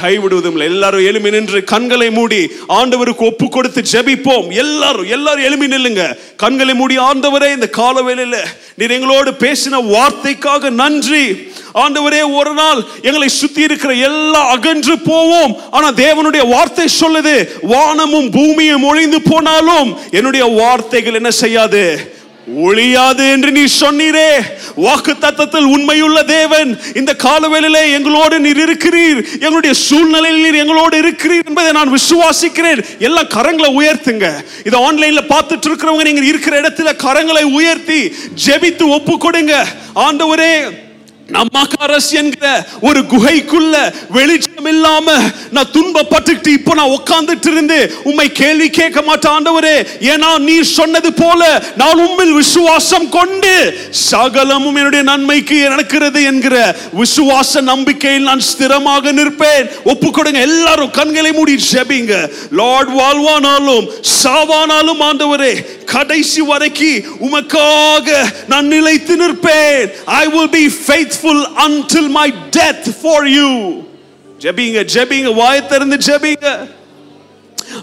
கைவிடுவதும் இல்லை. எல்லாரும் எழுமி நின்று கண்களை மூடி ஆண்டவருக்கு ஒப்பு கொடுத்து ஜெபிப்போம். எல்லாரும் எல்லாரும் எழுமி நில்லுங்க. கண்களை மூடி ஆண்டவரே இந்த கால வேலையில் நீர் எங்களோடு பேசின வார்த்தைக்காக நன்றி. ஆண்டவரே ஒரு நாள் எங்களை சுத்தி இருக்கிற எல்லாம் அகன்று போவோம். ஆனா தேவனுடைய வார்த்தை சொல்லுது வானமும் பூமியும் ஒழிந்து போனாலும் என்னுடைய வார்த்தைகள் என்ன செய்யாது? ஒளியாது என்று நீ சொன்னீரே. வாக்கு தத்தத்தில் உண்மையுள்ள தேவன் இந்த காலவேளிலே எங்களோடு நீர் இருக்கிறீர். எங்களுடைய சூழ்நிலையில் நீர் எங்களோடு இருக்கிறீர் என்பதை நான் விசுவாசிக்கிறேன். எல்லாம் கரங்களை உயர்த்துங்க. இதை ஆன்லைன்ல பார்த்துட்டு இருக்கிறவங்க நீங்க இருக்கிற இடத்துல கரங்களை உயர்த்தி ஜெபித்து ஒப்பு கொடுங்க ஆண்டவரே நம்மாக்காரஸ் என்கிற ஒரு குகைக்குள்ள வெளிச்சம் இல்லாம நான் துன்பப்பட்டுக்கிட்டு இப்போ நான் உட்கார்ந்துட்டு இருந்து உம்மை கேள்வி கேட்க மாட்டேன் ஆண்டவரே. ஏன்னா நீ சொன்னது போல நான் உண்மையில் விசுவாசம் கொண்டு சகலமும் என்னுடைய நன்மைக்கு நடக்கிறது என்கிற விசுவாச நம்பிக்கையில் நான் ஸ்திரமாக நிற்பேன். ஒப்பு கொடுங்க எல்லாரும் கண்களை மூடி ஜெபிங்க. லார்ட் வாழ்வானாலும் சாவானாலும் ஆண்டவரே கடைசி வரைக்கும் உமக்காக நான் நிலைத்து நிற்பேன். I will be faith faithful until my death for you. ஜெபிங்க ஜெபிங்க வாய் திறந்து ஜெபிங்க.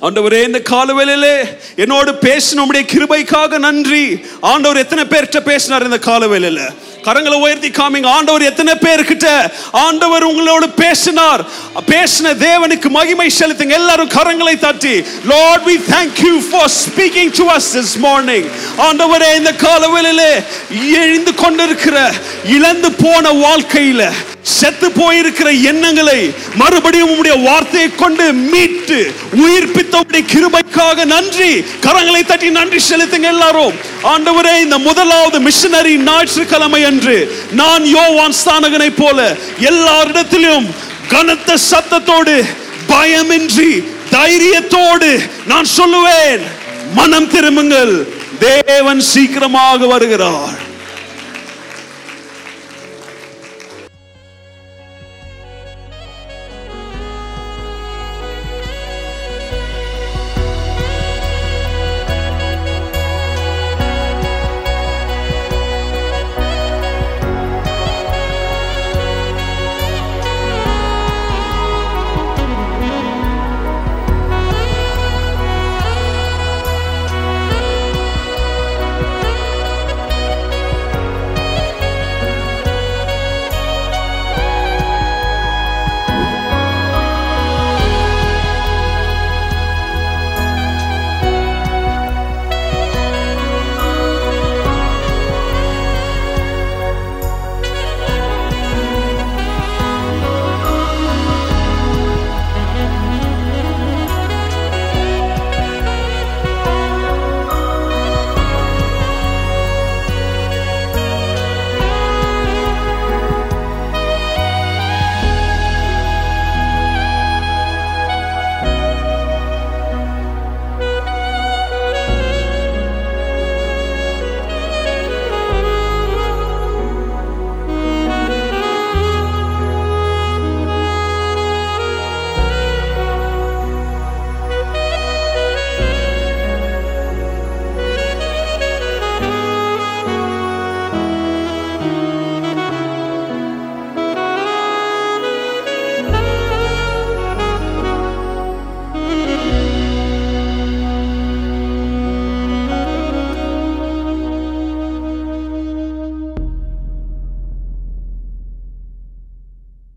ஆண்டவரே இந்த காலவேளையிலே என்னோடு பேசின உடைய கிருபைக்காக நன்றி. ஆண்டவர் எத்தனை பேர்கிட்ட பேசினார் இந்த காலவேளையில? கரங்களை உயர்த்தி காமிங்க. ஆண்டவர் எத்தனை பேர்கிட்ட ஆண்டவர் உங்களோடு பேசினார். பேசின தேவனுக்கு மகிமை செலுத்துங்க. எல்லாரும் கரங்களை தட்டி lord we thank you for speaking to us this morning ஆண்டவரே இந்த காலவெளியிலே எழுந்து கொண்டிருக்கிற இழந்து போன வாழ்க்கையில செத்து போயிருக்கிற எண்ணங்களை மறுபடியும் உம்முடைய வார்த்தையை கொண்டு மீட்டு உயிர்ப்பித்த உடைய கிருபைக்காக நன்றி. கரங்களை தட்டி நன்றி செலுத்துங்க எல்லாரும். ஆண்டவரே இந்த முதலாவது மிஷனரி ஞாயிற்றுக்கிழமை என்று நான் யோவான் ஸ்தானகனை போல எல்லாரிடத்திலும் கனத்த சத்தத்தோடு பயமின்றி தைரியத்தோடு நான் சொல்லுவேன். மனம் திரும்புங்கள். தேவன் சீக்கிரமாக வருகிறார்.